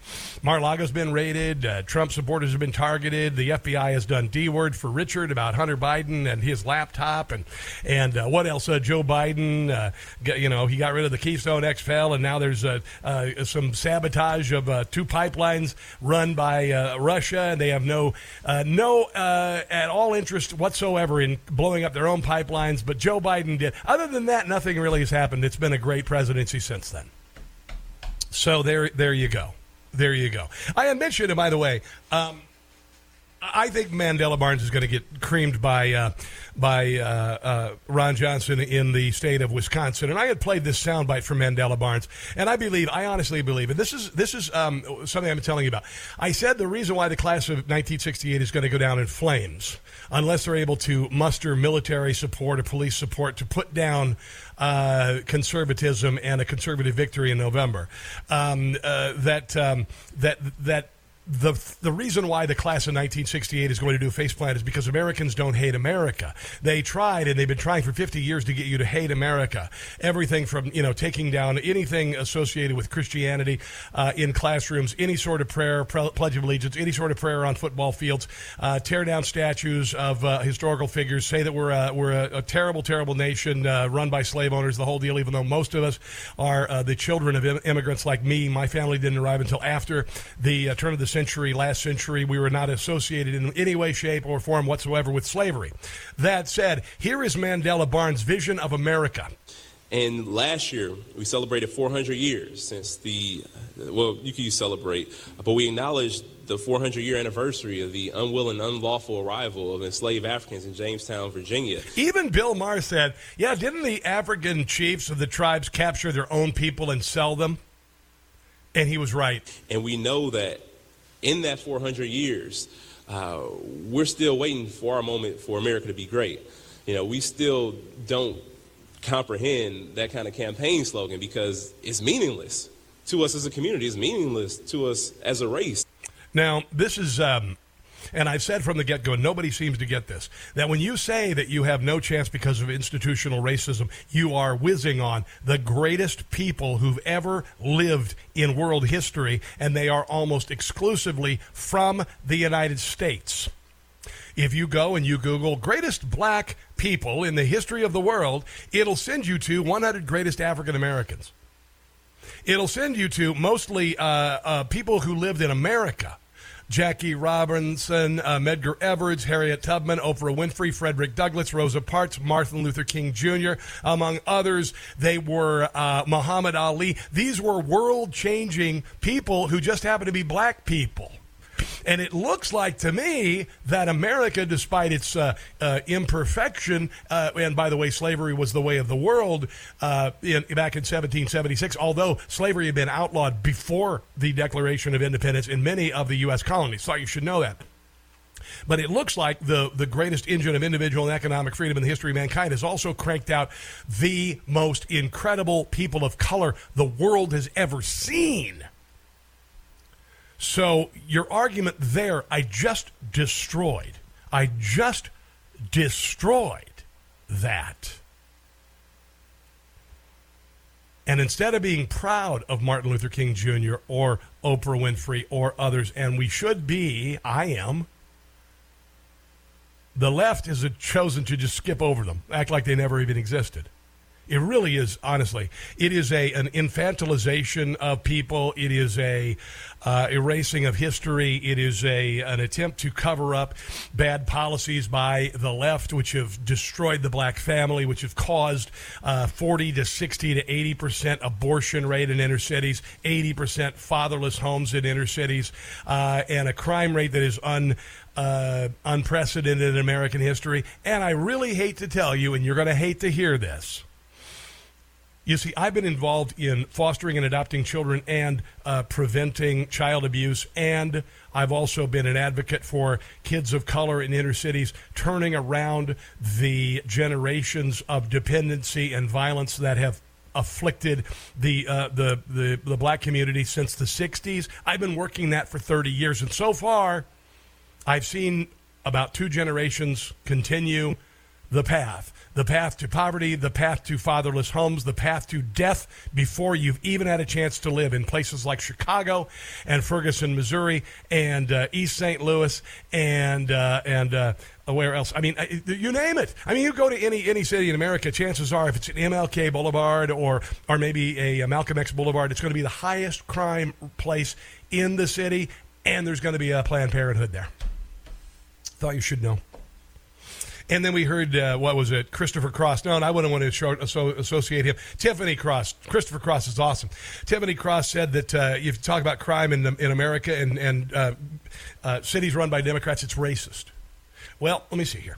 Mar-a-Lago's been raided. Uh, Trump supporters have been targeted. The FBI has done D word for Richard about Hunter Biden and his laptop and and uh, what else? Uh, Joe Biden. Uh, got- you know, he got rid of the Keystone XL, and now there's uh, uh, some sabotage of two pipelines run by Russia, and they have no no at all interest whatsoever in blowing up their own pipelines. But Joe Biden did. Other than that, nothing really has happened. It's been a great presidency since then. So there, there you go. There you go. I had mentioned, by the way, um, I think Mandela Barnes is going to get creamed by uh, by uh, uh, Ron Johnson in the state of Wisconsin. And I had played this soundbite from Mandela Barnes, and I believe, I honestly believe, and this is this is um, something I'm telling you about. I said the reason why the class of 1968 is going to go down in flames, unless they're able to muster military support or police support to put down uh, conservatism and a conservative victory in November. Um, uh, that um, that that the the reason why the class of 1968 is going to do a faceplant is because Americans don't hate America. They tried and they've been trying for 50 years to get you to hate America. Everything from you know taking down anything associated with Christianity uh, in classrooms, any sort of prayer, pre- pledge of allegiance, any sort of prayer on football fields, uh, tear down statues of uh, historical figures, say that we're a, we're a, a terrible, terrible nation uh, run by slave owners, the whole deal. Even though most of us are uh, the children of im- immigrants like me, my family didn't arrive until after the uh, turn of the century, last century. We were not associated in any way, shape, or form whatsoever with slavery. That said, here is Mandela Barnes' vision of America. And last year, we celebrated 400 years since the, well, you can use celebrate, but we acknowledged the 400 year anniversary of the unwilling, unlawful arrival of enslaved Africans in Jamestown, Virginia. Even Bill Maher said, yeah, didn't the African chiefs of the tribes capture their own people and sell them? And he was right. And we know that in that 400 years, uh, we're still waiting for our moment for America to be great. You know, we still don't comprehend that kind of campaign slogan because it's meaningless to us as a community. It's meaningless to us as a race. Now, this is, um, and I've said from the get go, nobody seems to get this, that when you say that you have no chance because of institutional racism, you are whizzing on the greatest people who've ever lived in world history, and they are almost exclusively from the United States. If you go and you Google greatest black people in the history of the world, it'll send you to 100 greatest African Americans. It'll send you to mostly uh, uh, people who lived in America. Jackie Robinson, uh, Medgar Evers, Harriet Tubman, Oprah Winfrey, Frederick Douglass, Rosa Parks, Martin Luther King Jr., among others. They were uh, Muhammad Ali. These were world changing people who just happened to be black people. And it looks like to me that America, despite its uh, uh, imperfection, uh, and by the way, slavery was the way of the world uh, in, back in 1776, although slavery had been outlawed before the Declaration of Independence in many of the U.S. colonies. Thought you should know that. But it looks like the, the greatest engine of individual and economic freedom in the history of mankind has also cranked out the most incredible people of color the world has ever seen. So your argument there, I just destroyed. I just destroyed that. And instead of being proud of Martin Luther King Jr. or Oprah Winfrey or others, and we should be, I am, the left has chosen to just skip over them, act like they never even existed. It really is, honestly. It is a an infantilization of people. It is a uh, erasing of history. It is a an attempt to cover up bad policies by the left, which have destroyed the black family, which have caused uh, forty to sixty to eighty percent abortion rate in inner cities, eighty percent fatherless homes in inner cities, uh, and a crime rate that is un uh, unprecedented in American history. And I really hate to tell you, and you're going to hate to hear this. You see, I've been involved in fostering and adopting children and uh, preventing child abuse, and I've also been an advocate for kids of color in inner cities, turning around the generations of dependency and violence that have afflicted the, uh, the the the black community since the '60s. I've been working that for 30 years, and so far, I've seen about two generations continue the path the path to poverty, the path to fatherless homes, the path to death before you've even had a chance to live in places like Chicago and Ferguson, Missouri, and uh, East St. Louis, and uh, and uh, where else? I mean, you name it. I mean, you go to any any city in America. Chances are, if it's an MLK Boulevard or or maybe a Malcolm X Boulevard, it's going to be the highest crime place in the city, and there's going to be a Planned Parenthood there. Thought you should know. And then we heard, uh, what was it, Christopher Cross. No, and I wouldn't want to show, associate him. Tiffany Cross. Christopher Cross is awesome. Tiffany Cross said that uh, if you talk about crime in, in America and, and uh, uh, cities run by Democrats, it's racist. Well, let me see here.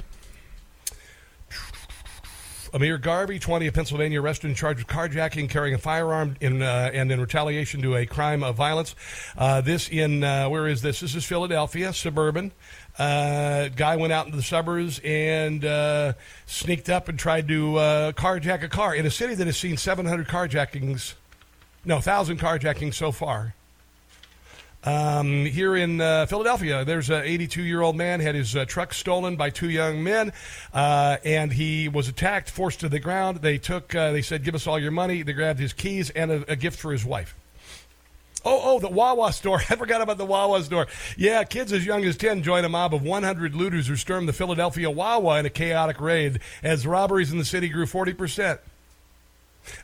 Amir Garvey, 20 of Pennsylvania, arrested in charge of carjacking, carrying a firearm, in, uh, and in retaliation to a crime of violence. Uh, this in, uh, where is this? This is Philadelphia, suburban. Uh, guy went out into the suburbs and uh, sneaked up and tried to uh, carjack a car in a city that has seen 700 carjackings, no, 1,000 carjackings so far. Um, here in uh, Philadelphia, there's an 82 year old man had his uh, truck stolen by two young men, uh, and he was attacked, forced to the ground. They took, uh, they said, "Give us all your money." They grabbed his keys and a, a gift for his wife. Oh, oh, the Wawa store. [laughs] I forgot about the Wawa store. Yeah, kids as young as 10 join a mob of 100 looters who stormed the Philadelphia Wawa in a chaotic raid as robberies in the city grew 40%.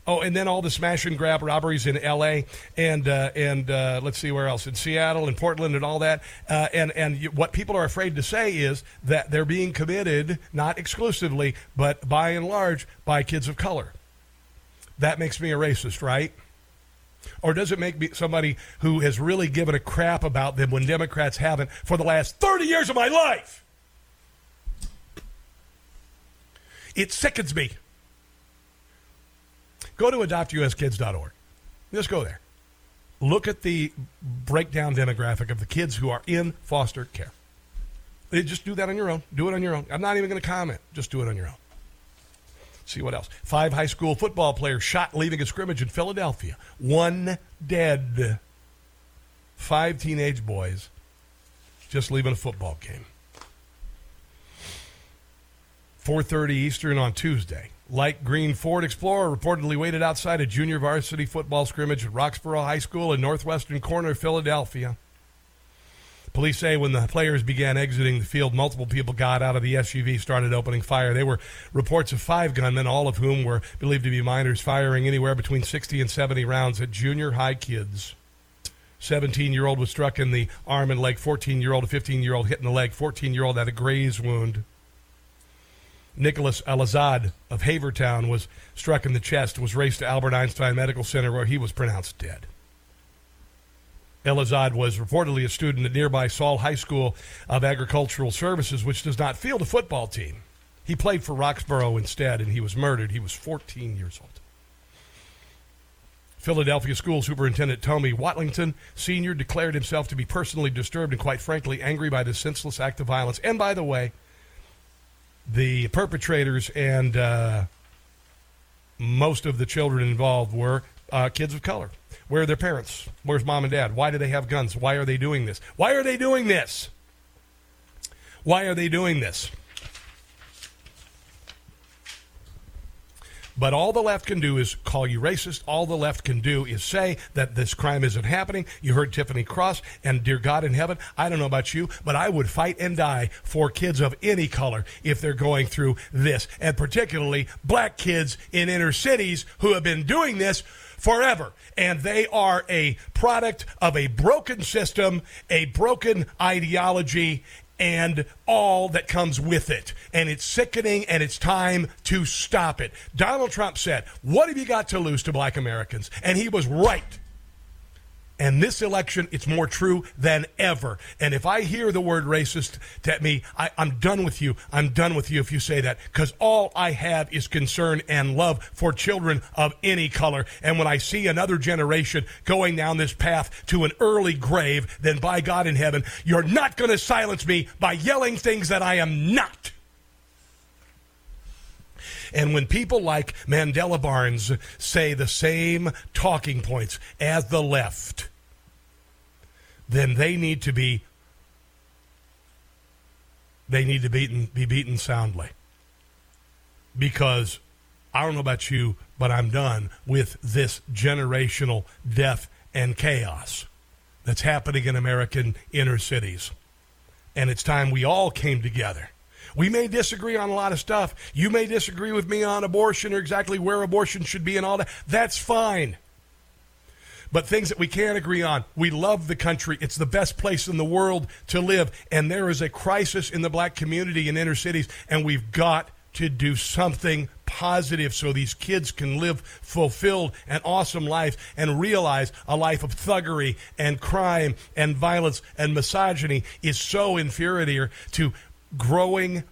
Oh, and then all the smash and grab robberies in L.A. and uh, and uh, let's see where else in Seattle and Portland and all that. Uh, and and what people are afraid to say is that they're being committed not exclusively, but by and large by kids of color. That makes me a racist, right? Or does it make me somebody who has really given a crap about them when Democrats haven't for the last 30 years of my life? It sickens me. Go to adoptuskids.org. Just go there. Look at the breakdown demographic of the kids who are in foster care. Just do that on your own. Do it on your own. I'm not even going to comment. Just do it on your own see what else. Five high school football players shot leaving a scrimmage in Philadelphia. One dead. Five teenage boys just leaving a football game. 4:30 Eastern on Tuesday. Light green Ford Explorer reportedly waited outside a junior varsity football scrimmage at Roxborough High School in northwestern corner of Philadelphia. Police say when the players began exiting the field, multiple people got out of the SUV, started opening fire. There were reports of five gunmen, all of whom were believed to be minors, firing anywhere between 60 and 70 rounds at junior high kids. 17 year old was struck in the arm and leg, 14 year old, a 15 year old hit in the leg, 14 year old had a graze wound. Nicholas Alazad of Havertown was struck in the chest, was raced to Albert Einstein Medical Center where he was pronounced dead. Elazad was reportedly a student at nearby Saul High School of Agricultural Services, which does not field a football team. He played for Roxborough instead, and he was murdered. He was 14 years old. Philadelphia School Superintendent Tommy Watlington Sr. declared himself to be personally disturbed and, quite frankly, angry by this senseless act of violence. And by the way, the perpetrators and uh, most of the children involved were uh, kids of color. Where are their parents? Where's mom and dad? Why do they have guns? Why are they doing this? Why are they doing this? Why are they doing this? But all the left can do is call you racist. All the left can do is say that this crime isn't happening. You heard Tiffany Cross, and dear God in heaven, I don't know about you, but I would fight and die for kids of any color if they're going through this, and particularly black kids in inner cities who have been doing this forever. And they are a product of a broken system, a broken ideology, and all that comes with it. And it's sickening and it's time to stop it. Donald Trump said, What have you got to lose to black Americans? And he was right. And this election, it's more true than ever. And if I hear the word racist to me, I, am done with you. I'm done with you if you say that. Because all I have is concern and love for children of any color. And when I see another generation going down this path to an early grave, then by God in heaven, you're not going to silence me by yelling things that I am not. And when people like Mandela Barnes say the same talking points as the left, then they need to be they need to beaten, be beaten soundly. Because I don't know about you, but I'm done with this generational death and chaos that's happening in American inner cities. And it's time we all came together. We may disagree on a lot of stuff. You may disagree with me on abortion or exactly where abortion should be and all that. That's fine but things that we can't agree on. We love the country. It's the best place in the world to live. And there is a crisis in the black community in inner cities, and we've got to do something positive so these kids can live fulfilled and awesome life and realize a life of thuggery and crime and violence and misogyny is so inferior to growing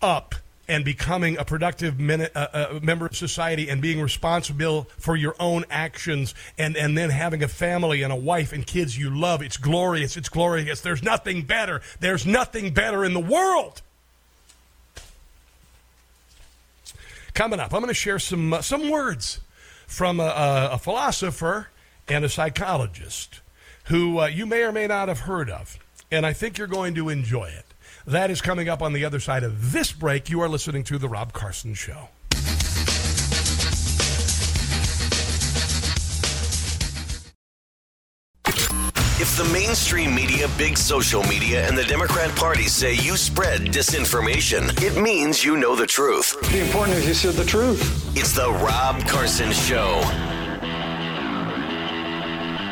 up and becoming a productive uh, uh, member of society and being responsible for your own actions and, and then having a family and a wife and kids you love. It's glorious. It's glorious. There's nothing better. There's nothing better in the world. Coming up, I'm going to share some, uh, some words from a, a, philosopher and a psychologist who uh, you may or may not have heard of. And I think you're going to enjoy it. That is coming up on the other side of this break. You are listening to The Rob Carson Show. If the mainstream media, big social media, and the Democrat Party say you spread disinformation, it means you know the truth. The important is you said the truth. It's the Rob Carson Show.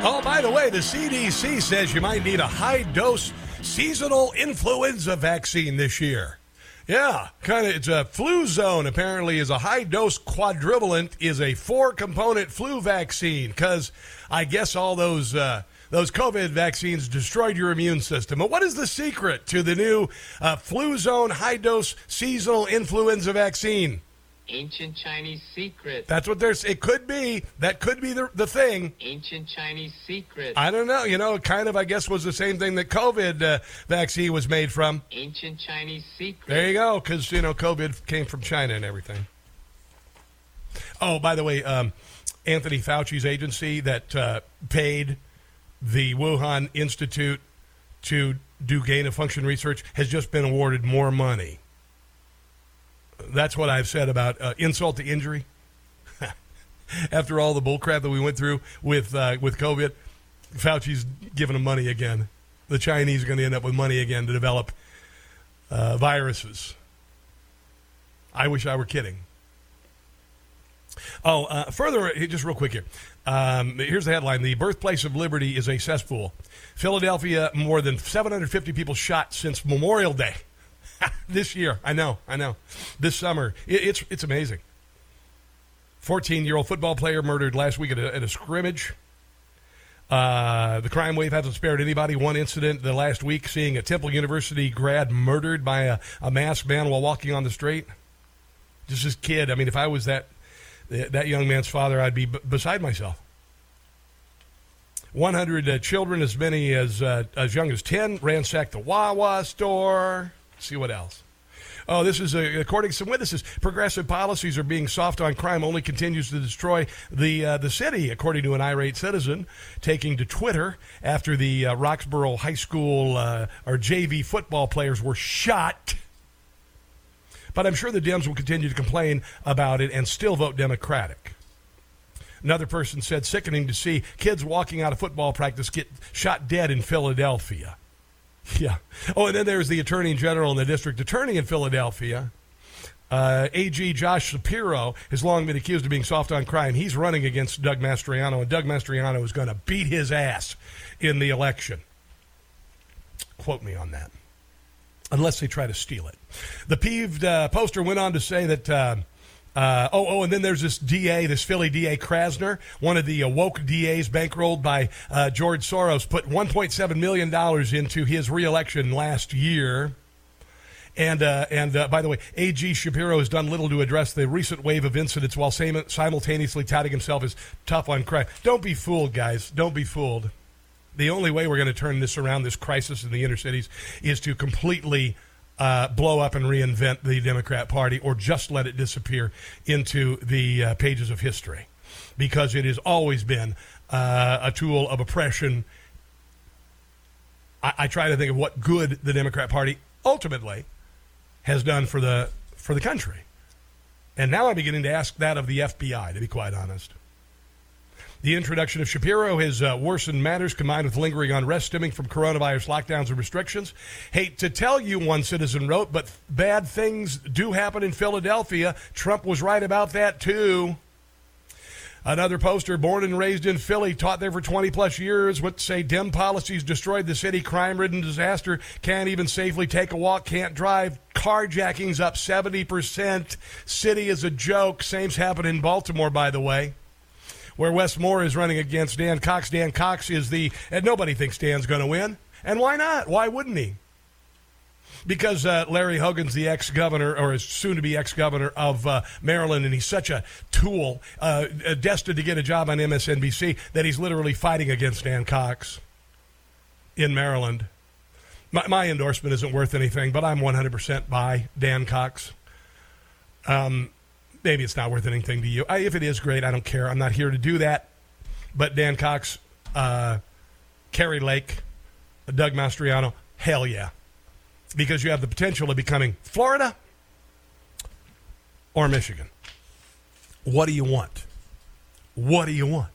Oh, by the way, the CDC says you might need a high dose seasonal influenza vaccine this year. Yeah, kind of. It's a Fluzone. Apparently, is a high dose quadrivalent. Is a four component flu vaccine because I guess all those uh, those COVID vaccines destroyed your immune system. But what is the secret to the new uh, Fluzone high dose seasonal influenza vaccine? Ancient Chinese secret. That's what there's. It could be. That could be the the thing. Ancient Chinese secret. I don't know. You know, it kind of. I guess was the same thing that COVID uh, vaccine was made from. Ancient Chinese secret. There you go. Because you know, COVID came from China and everything. Oh, by the way, um, Anthony Fauci's agency that uh, paid the Wuhan Institute to do gain of function research has just been awarded more money that's what I've said about uh, insult to injury. [laughs] After all the bullcrap that we went through with uh, with COVID, Fauci's giving them money again. The Chinese are going to end up with money again to develop uh, viruses. I wish I were kidding. Oh, uh, further, just real quick here. Um, here's the headline The birthplace of liberty is a cesspool. Philadelphia, more than 750 people shot since Memorial Day. [laughs] this year. I know, I know. This summer, it, it's it's amazing. Fourteen-year-old football player murdered last week at a, at a scrimmage. Uh, the crime wave hasn't spared anybody. One incident the last week, seeing a Temple University grad murdered by a, a masked man while walking on the street. Just this kid. I mean, if I was that that young man's father, I'd be b- beside myself. 100 uh, children, as many as uh, as young as 10, ransacked the Wawa store see what else. Oh, this is a, according to some witnesses. Progressive policies are being soft on crime only continues to destroy the uh, the city, according to an irate citizen taking to Twitter after the uh, Roxborough High School uh, or JV football players were shot But I'm sure the Dems will continue to complain about it and still vote Democratic. Another person said, sickening to see kids walking out of football practice get shot dead in Philadelphia. [laughs] Yeah. Oh, and then there's the Attorney General and the District Attorney in Philadelphia. Uh, AG Josh Shapiro has long been accused of being soft on crime. He's running against Doug Mastriano, and Doug Mastriano is going to beat his ass in the election. Quote me on that. Unless they try to steal it. The peeved uh, poster went on to say that. Uh, uh, oh, oh, and then there's this DA, this Philly DA Krasner, one of the uh, woke DAs bankrolled by uh, George Soros, put $1.7 million into his reelection last year. And uh, and uh, by the way, A.G. Shapiro has done little to address the recent wave of incidents while simultaneously touting himself as tough on crime. Don't be fooled, guys. Don't be fooled. The only way we're going to turn this around, this crisis in the inner cities, is to completely uh, blow up and reinvent the Democrat Party or just let it disappear into the uh, pages of history because it has always been uh, a tool of oppression. I, I, try to think of what good the Democrat Party ultimately has done for the for the country, and now I'm beginning to ask that of the FBI. To be quite honest. The introduction of Shapiro has uh, worsened matters combined with lingering unrest stemming from coronavirus lockdowns and restrictions. Hate to tell you, one citizen wrote, but bad things do happen in Philadelphia. Trump was right about that, too. Another poster, born and raised in Philly, taught there for 20 plus years, would say Dem policies destroyed the city, crime ridden disaster, can't even safely take a walk, can't drive, carjackings up 70%. City is a joke. Same's happened in Baltimore, by the way where Wes Moore is running against Dan Cox. Dan Cox is the, and nobody thinks Dan's going to win. And why not? Why wouldn't he? Because uh, Larry Hogan's the ex governor, or is soon to be ex governor of uh, Maryland, and he's such a tool, uh, destined to get a job on MSNBC, that he's literally fighting against Dan Cox in Maryland. My, my endorsement isn't worth anything, but I'm 100% by Dan Cox. Um, maybe it's not worth anything to you. I, if it is, great. I don't care. I'm not here to do that. But Dan Cox, uh, Kari Lake, Doug Mastriano, hell yeah. Because you have the potential of becoming Florida or Michigan. What do you want? What do you want?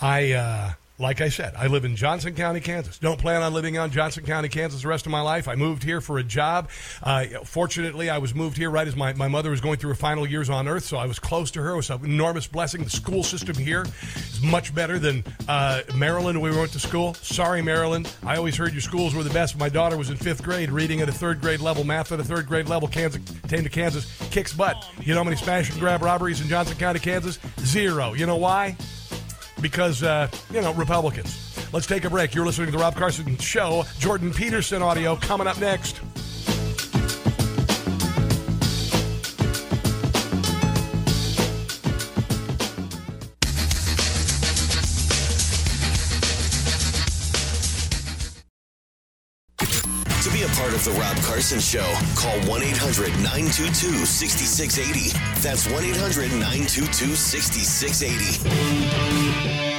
I, uh, like I said, I live in Johnson County, Kansas. Don't plan on living on Johnson County, Kansas the rest of my life. I moved here for a job. Uh, fortunately, I was moved here right as my, my mother was going through her final years on earth, so I was close to her. It was an enormous blessing. The school system here is much better than uh, Maryland where we went to school. Sorry, Maryland. I always heard your schools were the best. My daughter was in fifth grade, reading at a third grade level, math at a third grade level. Kansas came to Kansas, kicks butt. You know how many smash and grab robberies in Johnson County, Kansas? Zero. You know why? Because, uh, you know, Republicans. Let's take a break. You're listening to The Rob Carson Show. Jordan Peterson audio coming up next. Of The Rob Carson Show, call 1 800 922 6680. That's 1 800 922 6680.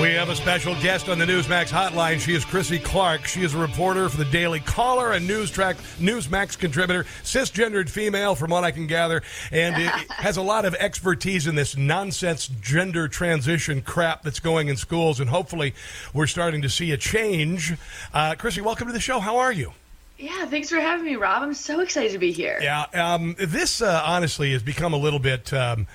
We have a special guest on the Newsmax hotline. She is Chrissy Clark. She is a reporter for the Daily Caller and News Track Newsmax contributor, cisgendered female, from what I can gather, and it has a lot of expertise in this nonsense gender transition crap that's going in schools. And hopefully, we're starting to see a change. Uh, Chrissy, welcome to the show. How are you? Yeah, thanks for having me, Rob. I'm so excited to be here. Yeah, um, this uh, honestly has become a little bit. Um,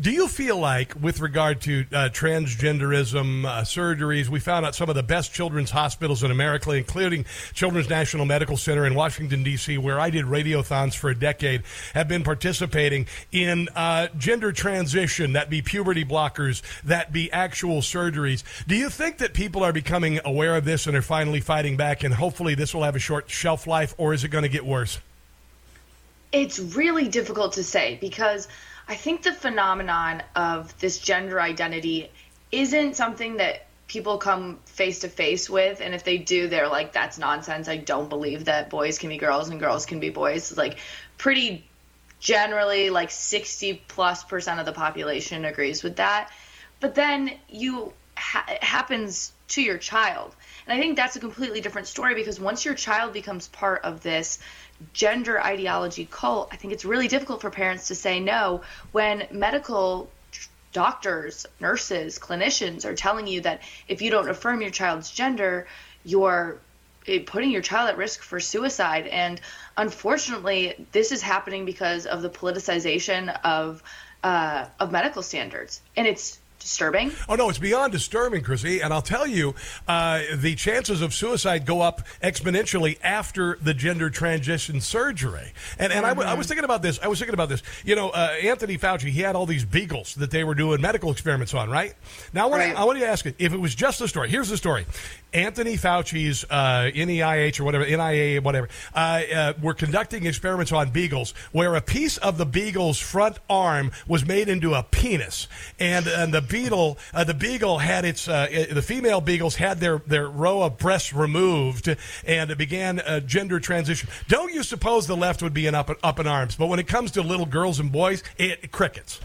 do you feel like, with regard to uh, transgenderism uh, surgeries, we found out some of the best children's hospitals in America, including Children's National Medical Center in Washington, D.C., where I did radiothons for a decade, have been participating in uh, gender transition, that be puberty blockers, that be actual surgeries. Do you think that people are becoming aware of this and are finally fighting back, and hopefully this will have a short shelf life, or is it going to get worse? It's really difficult to say because I think the phenomenon of this gender identity isn't something that people come face to face with and if they do they're like that's nonsense. I don't believe that boys can be girls and girls can be boys. Like pretty generally like 60 plus percent of the population agrees with that. But then you ha- it happens to your child. And I think that's a completely different story because once your child becomes part of this gender ideology cult, I think it's really difficult for parents to say no when medical doctors, nurses, clinicians are telling you that if you don't affirm your child's gender, you're eh, putting your child at risk for suicide. And unfortunately, this is happening because of the politicization of uh, of medical standards, and it's disturbing. Oh no, it's beyond disturbing, Chrissy. And I'll tell you, uh, the chances of suicide go up exponentially after the gender transition surgery. And and mm-hmm. I, was thinking about this. I was thinking about this. You know, uh, Anthony Fauci, he had all these beagles that they were doing medical experiments on, right? Now I want, right. I want to ask you if it was just the story. Here's the story: Anthony Fauci's uh, NEIH or whatever, NIA, whatever, uh, uh, were conducting experiments on beagles where a piece of the beagle's front arm was made into a penis, and and the beetle, uh, the beagle had its, uh, the female beagles had their their row of breasts removed, and it began a gender transition. Don't you suppose the left would be in up up in arms? But when it comes to little girls and boys, it crickets.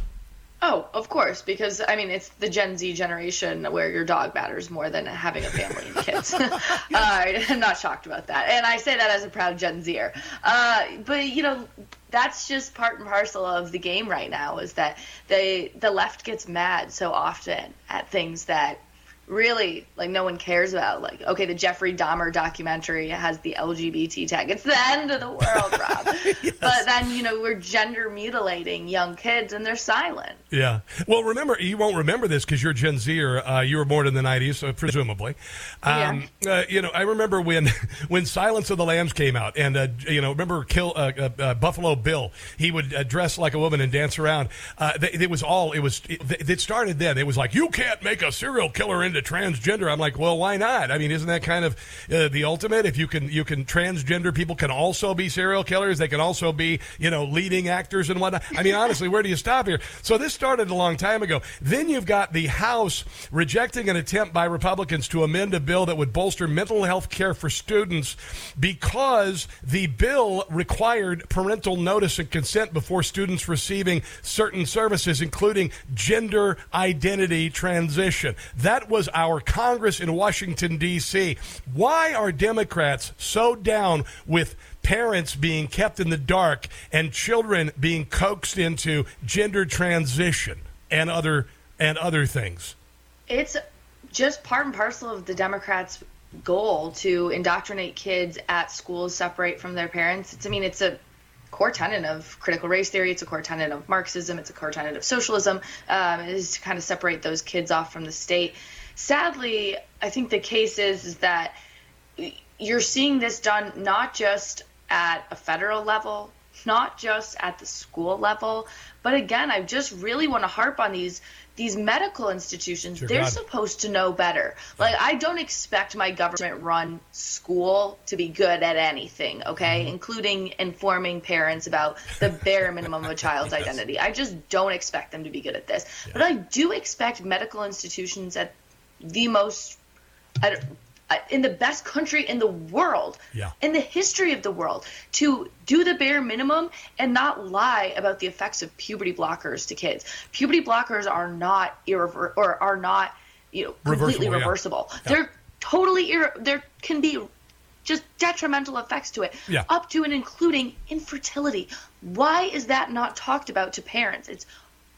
Oh, of course, because I mean it's the Gen Z generation where your dog matters more than having a family and kids. [laughs] [laughs] uh, I'm not shocked about that, and I say that as a proud Gen Zer. Uh, but you know, that's just part and parcel of the game right now. Is that they the left gets mad so often at things that really like no one cares about like okay the jeffrey dahmer documentary has the lgbt tag. It's the end of the world rob. [laughs] Yes. but then you know we're gender mutilating young kids and they're silent. Yeah. Well remember you won't remember this because you're gen z or uh, you were born in the 90s so presumably. Um, yeah. Uh, you know i remember when [laughs] when silence of the lambs came out and uh, you know remember kill uh, uh, uh, buffalo bill? He would dress like a woman and dance around. It was all it was it, it started then. It was like you can't make a serial killer into into transgender. I'm like, well, why not? I mean, isn't that kind of uh, the ultimate? If you can, you can transgender people can also be serial killers. They can also be, you know, leading actors and whatnot. I mean, honestly, where do you stop here? So this started a long time ago. Then you've got the House rejecting an attempt by Republicans to amend a bill that would bolster mental health care for students because the bill required parental notice and consent before students receiving certain services, including gender identity transition. That was our Congress in Washington, D.C. Why are Democrats so down with parents being kept in the dark and children being coaxed into gender transition and other and other things? It's just part and parcel of the Democrats' goal to indoctrinate kids at schools separate from their parents. It's I mean it's a core tenet of critical race theory. It's a core tenet of Marxism. It's a core tenet of socialism. Um, is to kind of separate those kids off from the state sadly, I think the case is, is that you're seeing this done not just at a federal level, not just at the school level, but again, I just really want to harp on these these medical institutions. Dear they're God. supposed to know better. Like I don't expect my government run school to be good at anything, okay? Mm-hmm. Including informing parents about the bare minimum of a child's [laughs] yes. identity. I just don't expect them to be good at this. Yeah. But I do expect medical institutions at the most in the best country in the world, yeah. in the history of the world, to do the bare minimum and not lie about the effects of puberty blockers to kids. Puberty blockers are not irrever- or are not you know completely reversible. Yeah. They're totally ir- there can be just detrimental effects to it, yeah. up to and including infertility. Why is that not talked about to parents? It's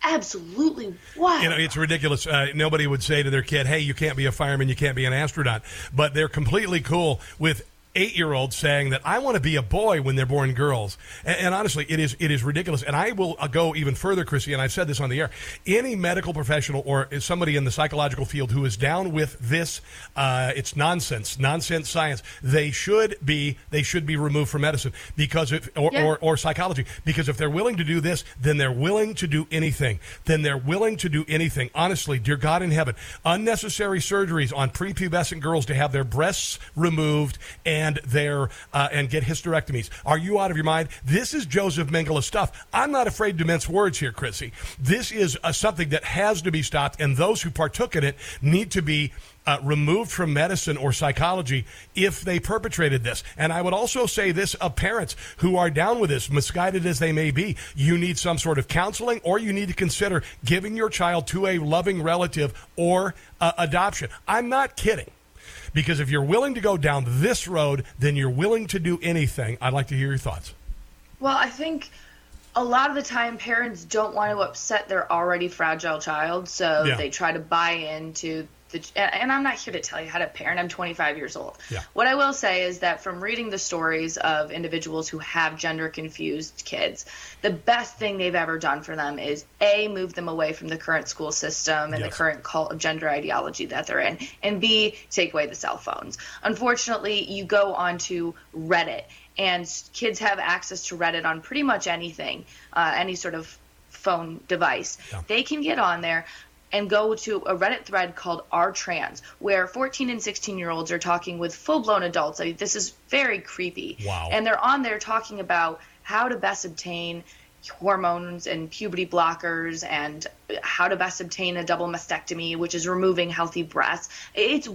absolutely wild. You know, it's ridiculous. Uh, nobody would say to their kid, "Hey, you can't be a fireman, you can't be an astronaut," but they're completely cool with eight year olds saying that I want to be a boy when they're born girls. And, and, honestly, it is it is ridiculous. And I will uh, go even further, Chrissy, and I've said this on the air. Any medical professional or somebody in the psychological field who is down with this, uh, it's nonsense, nonsense science. They should be they should be removed from medicine because if or, yeah. or, or psychology because if they're willing to do this, then they're willing to do anything. Then they're willing to do anything. Honestly, dear God in heaven, unnecessary surgeries on prepubescent girls to have their breasts removed and and their uh, and get hysterectomies. Are you out of your mind? This is Josef Mengele stuff. I'm not afraid to mince words here, Chrissy. This is uh, something that has to be stopped, and those who partook in it need to be uh, removed from medicine or psychology if they perpetrated this. And I would also say this of parents who are down with this, misguided as they may be, you need some sort of counseling or you need to consider giving your child to a loving relative or uh, adoption. I'm not kidding. Because if you're willing to go down this road, then you're willing to do anything. I'd like to hear your thoughts. Well, I think a lot of the time parents don't want to upset their already fragile child, so Yeah. they try to buy into the. And I'm not here to tell you how to parent. I'm 25 years old. Yeah. What I will say is that from reading the stories of individuals who have gender confused kids, the best thing they've ever done for them is A, move them away from the current school system and the current cult of gender ideology that they're in, and B, take away the cell phones. Unfortunately, you go onto Reddit, and kids have access to Reddit on pretty much anything, uh, any sort of phone device. They can get on there and go to a Reddit thread called R Trans, where 14 and 16 year olds are talking with full blown adults. I mean, this is very creepy. Wow. And they're on there talking about how to best obtain hormones and puberty blockers and how to best obtain a double mastectomy, which is removing healthy breasts. It's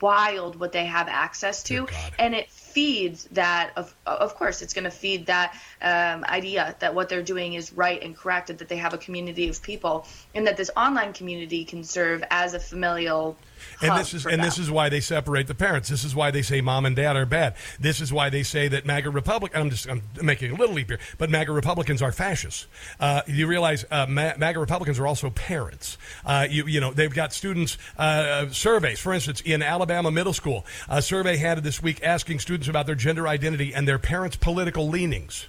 wild what they have access to, and it feeds that. Of of course, it's going to feed that um, idea that what they're doing is right and correct, and that they have a community of people, and that this online community can serve as a familial. And this is and them. this is why they separate the parents. This is why they say mom and dad are bad. This is why they say that MAGA Republic. I'm just I'm making a little leap here, but MAGA Republicans are fascists. Uh, you realize uh, Ma- MAGA Republicans are also parents. Uh, you you know they've got students uh, surveys. For instance, in Alabama middle school, a survey handed this week asking students about their gender identity and their parents' political leanings.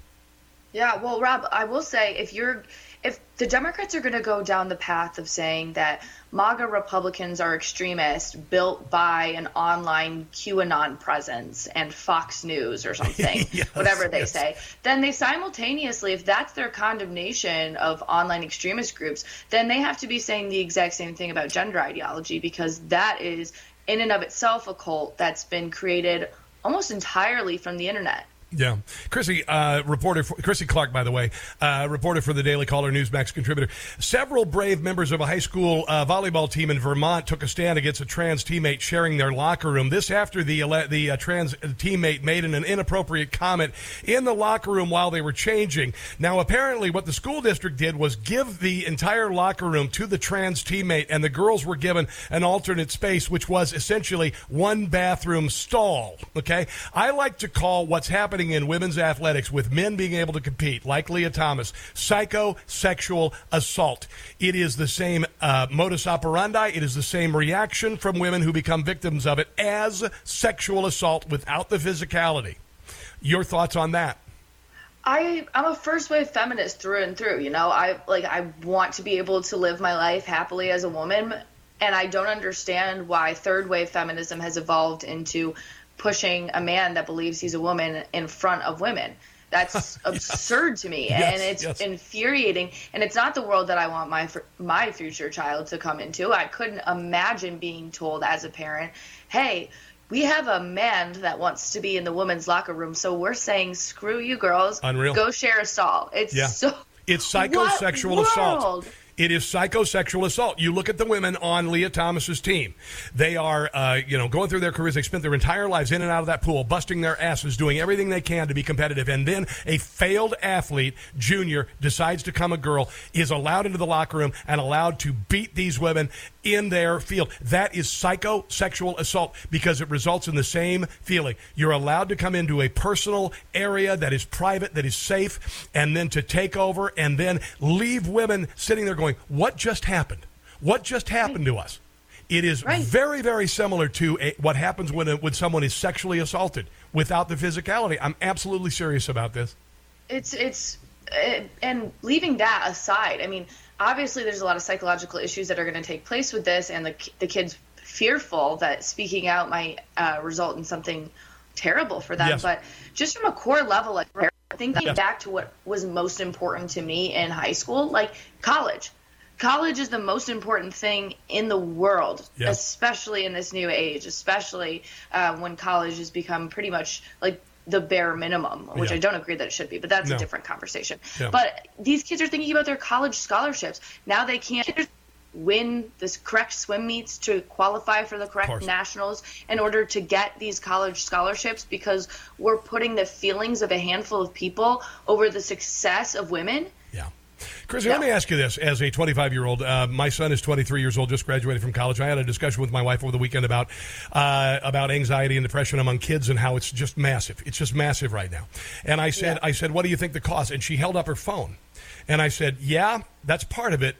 Yeah, well, Rob, I will say if you're if the Democrats are going to go down the path of saying that MAGA Republicans are extremists built by an online QAnon presence and Fox News or something, [laughs] whatever they yes. say, then they simultaneously, if that's their condemnation of online extremist groups, then they have to be saying the exact same thing about gender ideology because that is in and of itself a cult that's been created almost entirely from the internet. Yeah, Chrissy, uh, reporter, for, Chrissy Clark, by the way, uh, reporter for the Daily Caller, Newsmax contributor. Several brave members of a high school uh, volleyball team in Vermont took a stand against a trans teammate sharing their locker room. This after the the uh, trans teammate made an, an inappropriate comment in the locker room while they were changing. Now, apparently, what the school district did was give the entire locker room to the trans teammate, and the girls were given an alternate space, which was essentially one bathroom stall. Okay, I like to call what's happening in women's athletics with men being able to compete, like Lia Thomas, psychosexual assault. It is the same uh, modus operandi. It is the same reaction from women who become victims of it as sexual assault without the physicality. Your thoughts on that? I I'm a first wave feminist through and through. You know, I like I want to be able to live my life happily as a woman, and I don't understand why third wave feminism has evolved into pushing a man that believes he's a woman in front of women. That's [laughs] absurd to me, Yes, and it's yes. infuriating. And it's not the world that I want my my future child to come into. I couldn't imagine being told as a parent, "Hey." We have a man that wants to be in the women's locker room, so we're saying, "Screw you, girls! Unreal. Go share a stall." It's Yeah. so It's [laughs] psychosexual assault. It is psychosexual assault. You look at the women on Lia Thomas's team. They are, uh, you know, going through their careers. They spent their entire lives in and out of that pool, busting their asses, doing everything they can to be competitive. And then a failed athlete, junior, decides to come a girl, is allowed into the locker room and allowed to beat these women in their field. That is psychosexual assault because it results in the same feeling. You're allowed to come into a personal area that is private, that is safe, and then to take over and then leave women sitting there going, What just happened? What just happened to us? It is very, very similar to a, what happens when, a, when someone is sexually assaulted without the physicality. I'm absolutely serious about this. it's it's and leaving that aside i mean obviously there's a lot of psychological issues that are going to take place with this and the, the kids fearful that speaking out might uh, result in something terrible for them Yes. but just from a core level like thinking Yes. back to what was most important to me in high school like college college is the most important thing in the world Yeah. especially in this new age especially uh, when college has become pretty much like the bare minimum which Yeah. i don't agree that it should be but that's No. a different conversation Yeah. but these kids are thinking about their college scholarships now they can't win the correct swim meets to qualify for the correct nationals in order to get these college scholarships because we're putting the feelings of a handful of people over the success of women Chrissy, let me ask you this: As a 25 year old, uh, my son is 23 years old, just graduated from college. I had a discussion with my wife over the weekend about uh, about anxiety and depression among kids and how it's just massive. It's just massive right now. And I said, I said, what do you think the cause? And she held up her phone, and I said, yeah, that's part of it.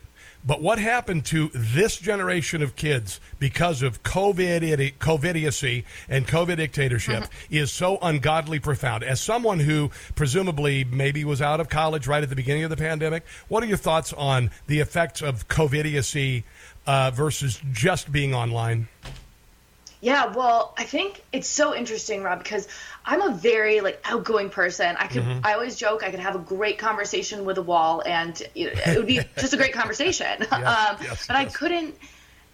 But what happened to this generation of kids because of COVID, COVID idiocy and COVID dictatorship is so ungodly profound. As someone who presumably maybe was out of college right at the beginning of the pandemic, what are your thoughts on the effects of COVID idiocy uh, versus just being online? Yeah, well, I think it's so interesting, Rob, because I'm a very like outgoing person. I could, Mhm. I always joke, I could have a great conversation with a wall, and it would be [laughs] just a great conversation. [laughs] um, yes, but I couldn't.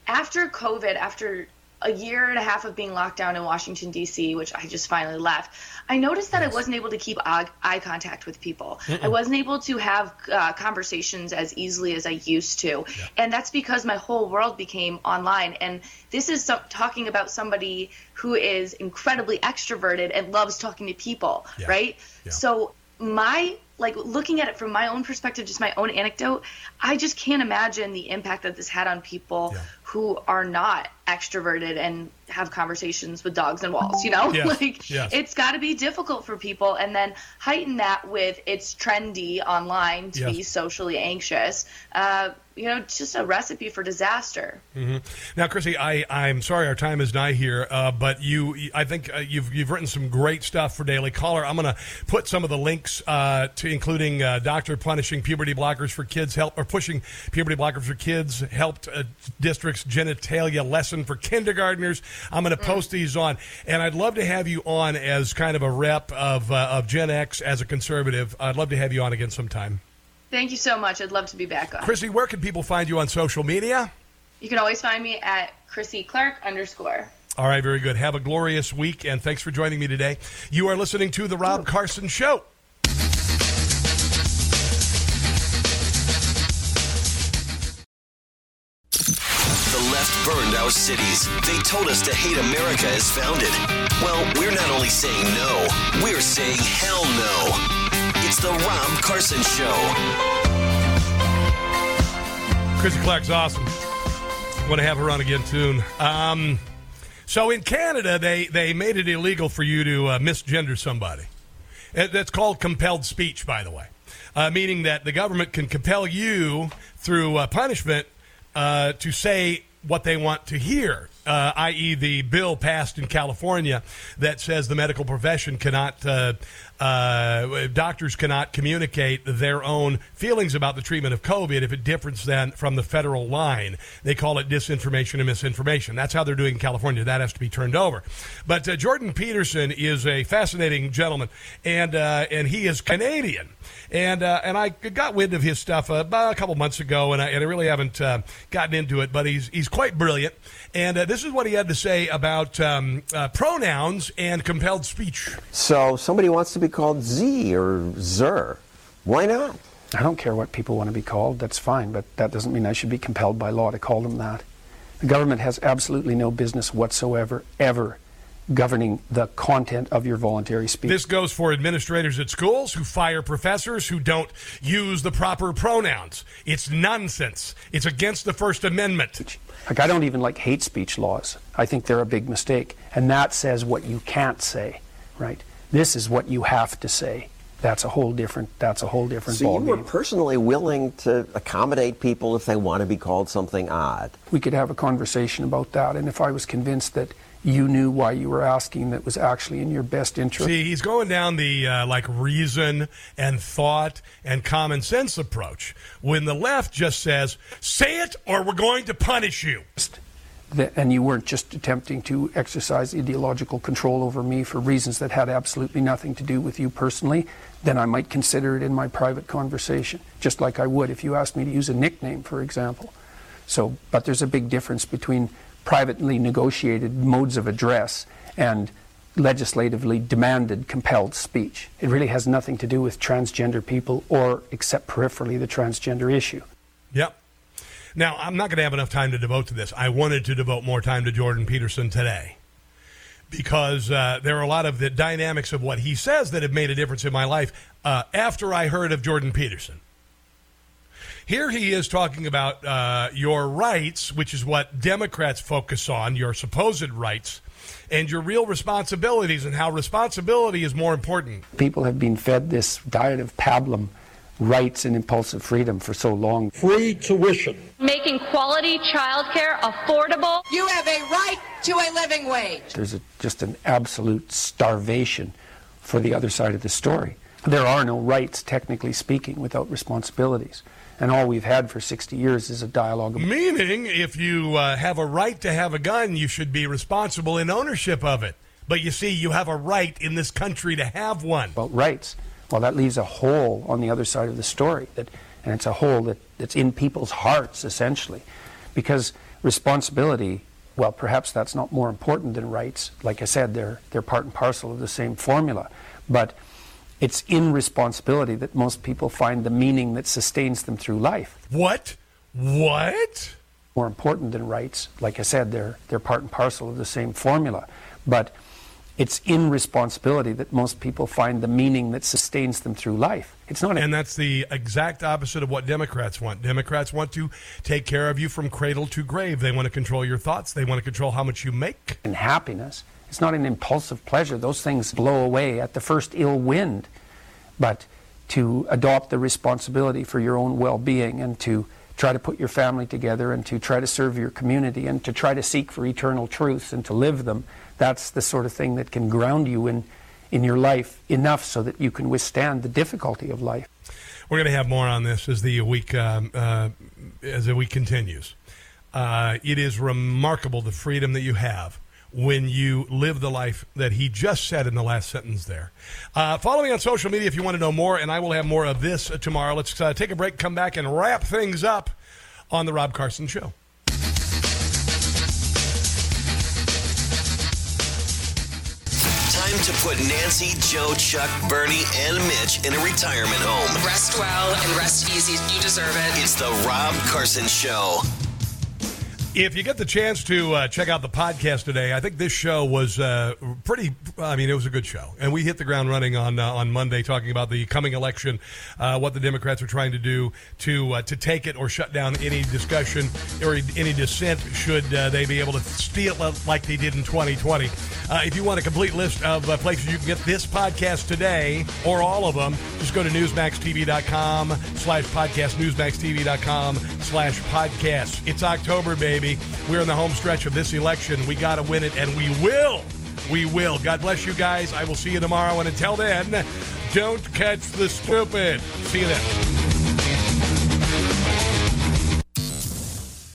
After COVID, after a year and a half of being locked down in Washington D.C., which I just finally left, I noticed that I wasn't able to keep eye, contact with people. I Mm-mm. wasn't able to have uh, conversations as easily as I used to, and that's because my whole world became online. And this is some, talking about somebody who is incredibly extroverted and loves talking to people, right? So my like looking at it from my own perspective, just my own anecdote, I just can't imagine the impact that this had on people who are not extroverted and have conversations with dogs and walls. You know, Yes, [laughs] like yes. it's got to be difficult for people, and then heighten that with it's trendy online to be socially anxious. Uh, you know, it's just a recipe for disaster. hmm Now, Chrissy, I, I'm sorry our time is nigh here, uh, but you, I think uh, you've you've written some great stuff for Daily Caller. I'm going to put some of the links uh, to including uh, Doctor punishing puberty blockers for kids help or pushing puberty blockers for kids helped uh, genitalia lesson for kindergartners. I'm going to post these on, and I'd love to have you on as kind of a rep of uh, of Gen X as a conservative. I'd love to have you on again sometime. Thank you so much. I'd love to be back on. Chrissy, where can people find you on social media? You can always find me at Chrissy Clark underscore. All right, very good. Have a glorious week, and thanks for joining me today. You are listening to The Rob Carson Show. Cities. They told us to hate America as founded. Well, we're not only saying no, we're saying hell no. It's the Rob Carson Show. Chrissy Clark's awesome. Want to have her on again soon. Um, so in Canada, they, they made it illegal for you to uh, misgender somebody. Uh, That's called compelled speech, by the way, uh, meaning that the government can compel you through uh, punishment uh, to say what they want to hear, uh, i.e., the bill passed in California that says the medical profession cannot, uh, uh, doctors cannot communicate their own feelings about the treatment of COVID if it differs then from the federal line. They call it disinformation and misinformation. That's how they're doing in California. That has to be turned over. But uh, Jordan Peterson is a fascinating gentleman, and uh, and he is Canadian. And uh, and I got wind of his stuff uh, about a couple months ago, and I, and I really haven't uh, gotten into it. But he's he's quite brilliant, and this is what he had to say about um, pronouns and compelled speech. So somebody wants to be called Z or Zer. Why not? I don't care what people want to be called, that's fine, but that doesn't mean I should be compelled by law to call them that. The government has absolutely no business whatsoever, ever, governing the content of your voluntary speech. This goes for administrators at schools who fire professors who don't use the proper pronouns. It's nonsense. It's against the First Amendment. Like, I don't even like hate speech laws. I think they're a big mistake. And that says what you can't say, right? This is what you have to say. That's a whole different, that's a whole different So you were ballgame. personally willing to accommodate people if they want to be called something odd. We could have a conversation about that. And if I was convinced that you knew why you were asking that was actually in your best interest. See, he's going down the uh, like reason and thought and common sense approach. When the left just says, "Say it, or we're going to punish you." That, and you weren't just attempting to exercise ideological control over me for reasons that had absolutely nothing to do with you personally, then I might consider it in my private conversation, just like I would if you asked me to use a nickname, for example. So, but there's a big difference between privately negotiated modes of address and legislatively demanded compelled speech. It really has nothing to do with transgender people or, except peripherally, the transgender issue. Yep. Now, I'm not going to have enough time to devote to this. I wanted to devote more time to Jordan Peterson today because uh, there are a lot of the dynamics of what he says that have made a difference in my life uh, after I heard of Jordan Peterson. Here he is talking about uh, your rights, which is what Democrats focus on, your supposed rights, and your real responsibilities, and how responsibility is more important. People have been fed this diet of pablum rights and impulsive freedom for so long. Free tuition. Making quality childcare affordable. You have a right to a living wage. There's a, just an absolute starvation for the other side of the story. There are no rights, technically speaking, without responsibilities. And all we've had for 60 years is a dialogue. Meaning, if you uh, have a right to have a gun, you should be responsible in ownership of it. But you see, you have a right in this country to have one. About rights. Well, that leaves a hole on the other side of the story. That, and it's a hole that, that's in people's hearts, essentially. Because responsibility, well, perhaps that's not more important than rights. Like I said, they're, they're part and parcel of the same formula. But it's in responsibility that most people find the meaning that sustains them through life. What? What? More important than rights. Like I said, they're, they're part and parcel of the same formula. But it's in responsibility that most people find the meaning that sustains them through life. It's not. and that's the exact opposite of what Democrats want. Democrats want to take care of you from cradle to grave. They want to control your thoughts. They want to control how much you make. And happiness. It's not an impulsive pleasure. Those things blow away at the first ill wind. But to adopt the responsibility for your own well being and to try to put your family together and to try to serve your community and to try to seek for eternal truths and to live them, that's the sort of thing that can ground you in, in your life enough so that you can withstand the difficulty of life. We're going to have more on this as the week um, uh, as the week continues. Uh, it is remarkable the freedom that you have when you live the life that he just said in the last sentence there. Uh, follow me on social media if you want to know more, and I will have more of this tomorrow. Let's uh, take a break, come back, and wrap things up on The Rob Carson Show. To put Nancy, Joe, Chuck, Bernie, and Mitch in a retirement home. Rest well and rest easy. You deserve it. It's The Rob Carson Show. If you get the chance to uh, check out the podcast today, I think this show was uh, pretty. I mean, it was a good show, and we hit the ground running on uh, on Monday, talking about the coming election, uh, what the Democrats are trying to do to uh, to take it or shut down any discussion or any dissent should uh, they be able to steal it like they did in 2020. if you want a complete list of places you can get this podcast today or all of them, just go to newsmaxtv.com slash podcast, newsmaxtv.com slash podcast. It's October, baby. We're in the home stretch of this election. We got to win it, and we will. We will. God bless you guys. I will see you tomorrow. And until then, don't catch the stupid. See you then.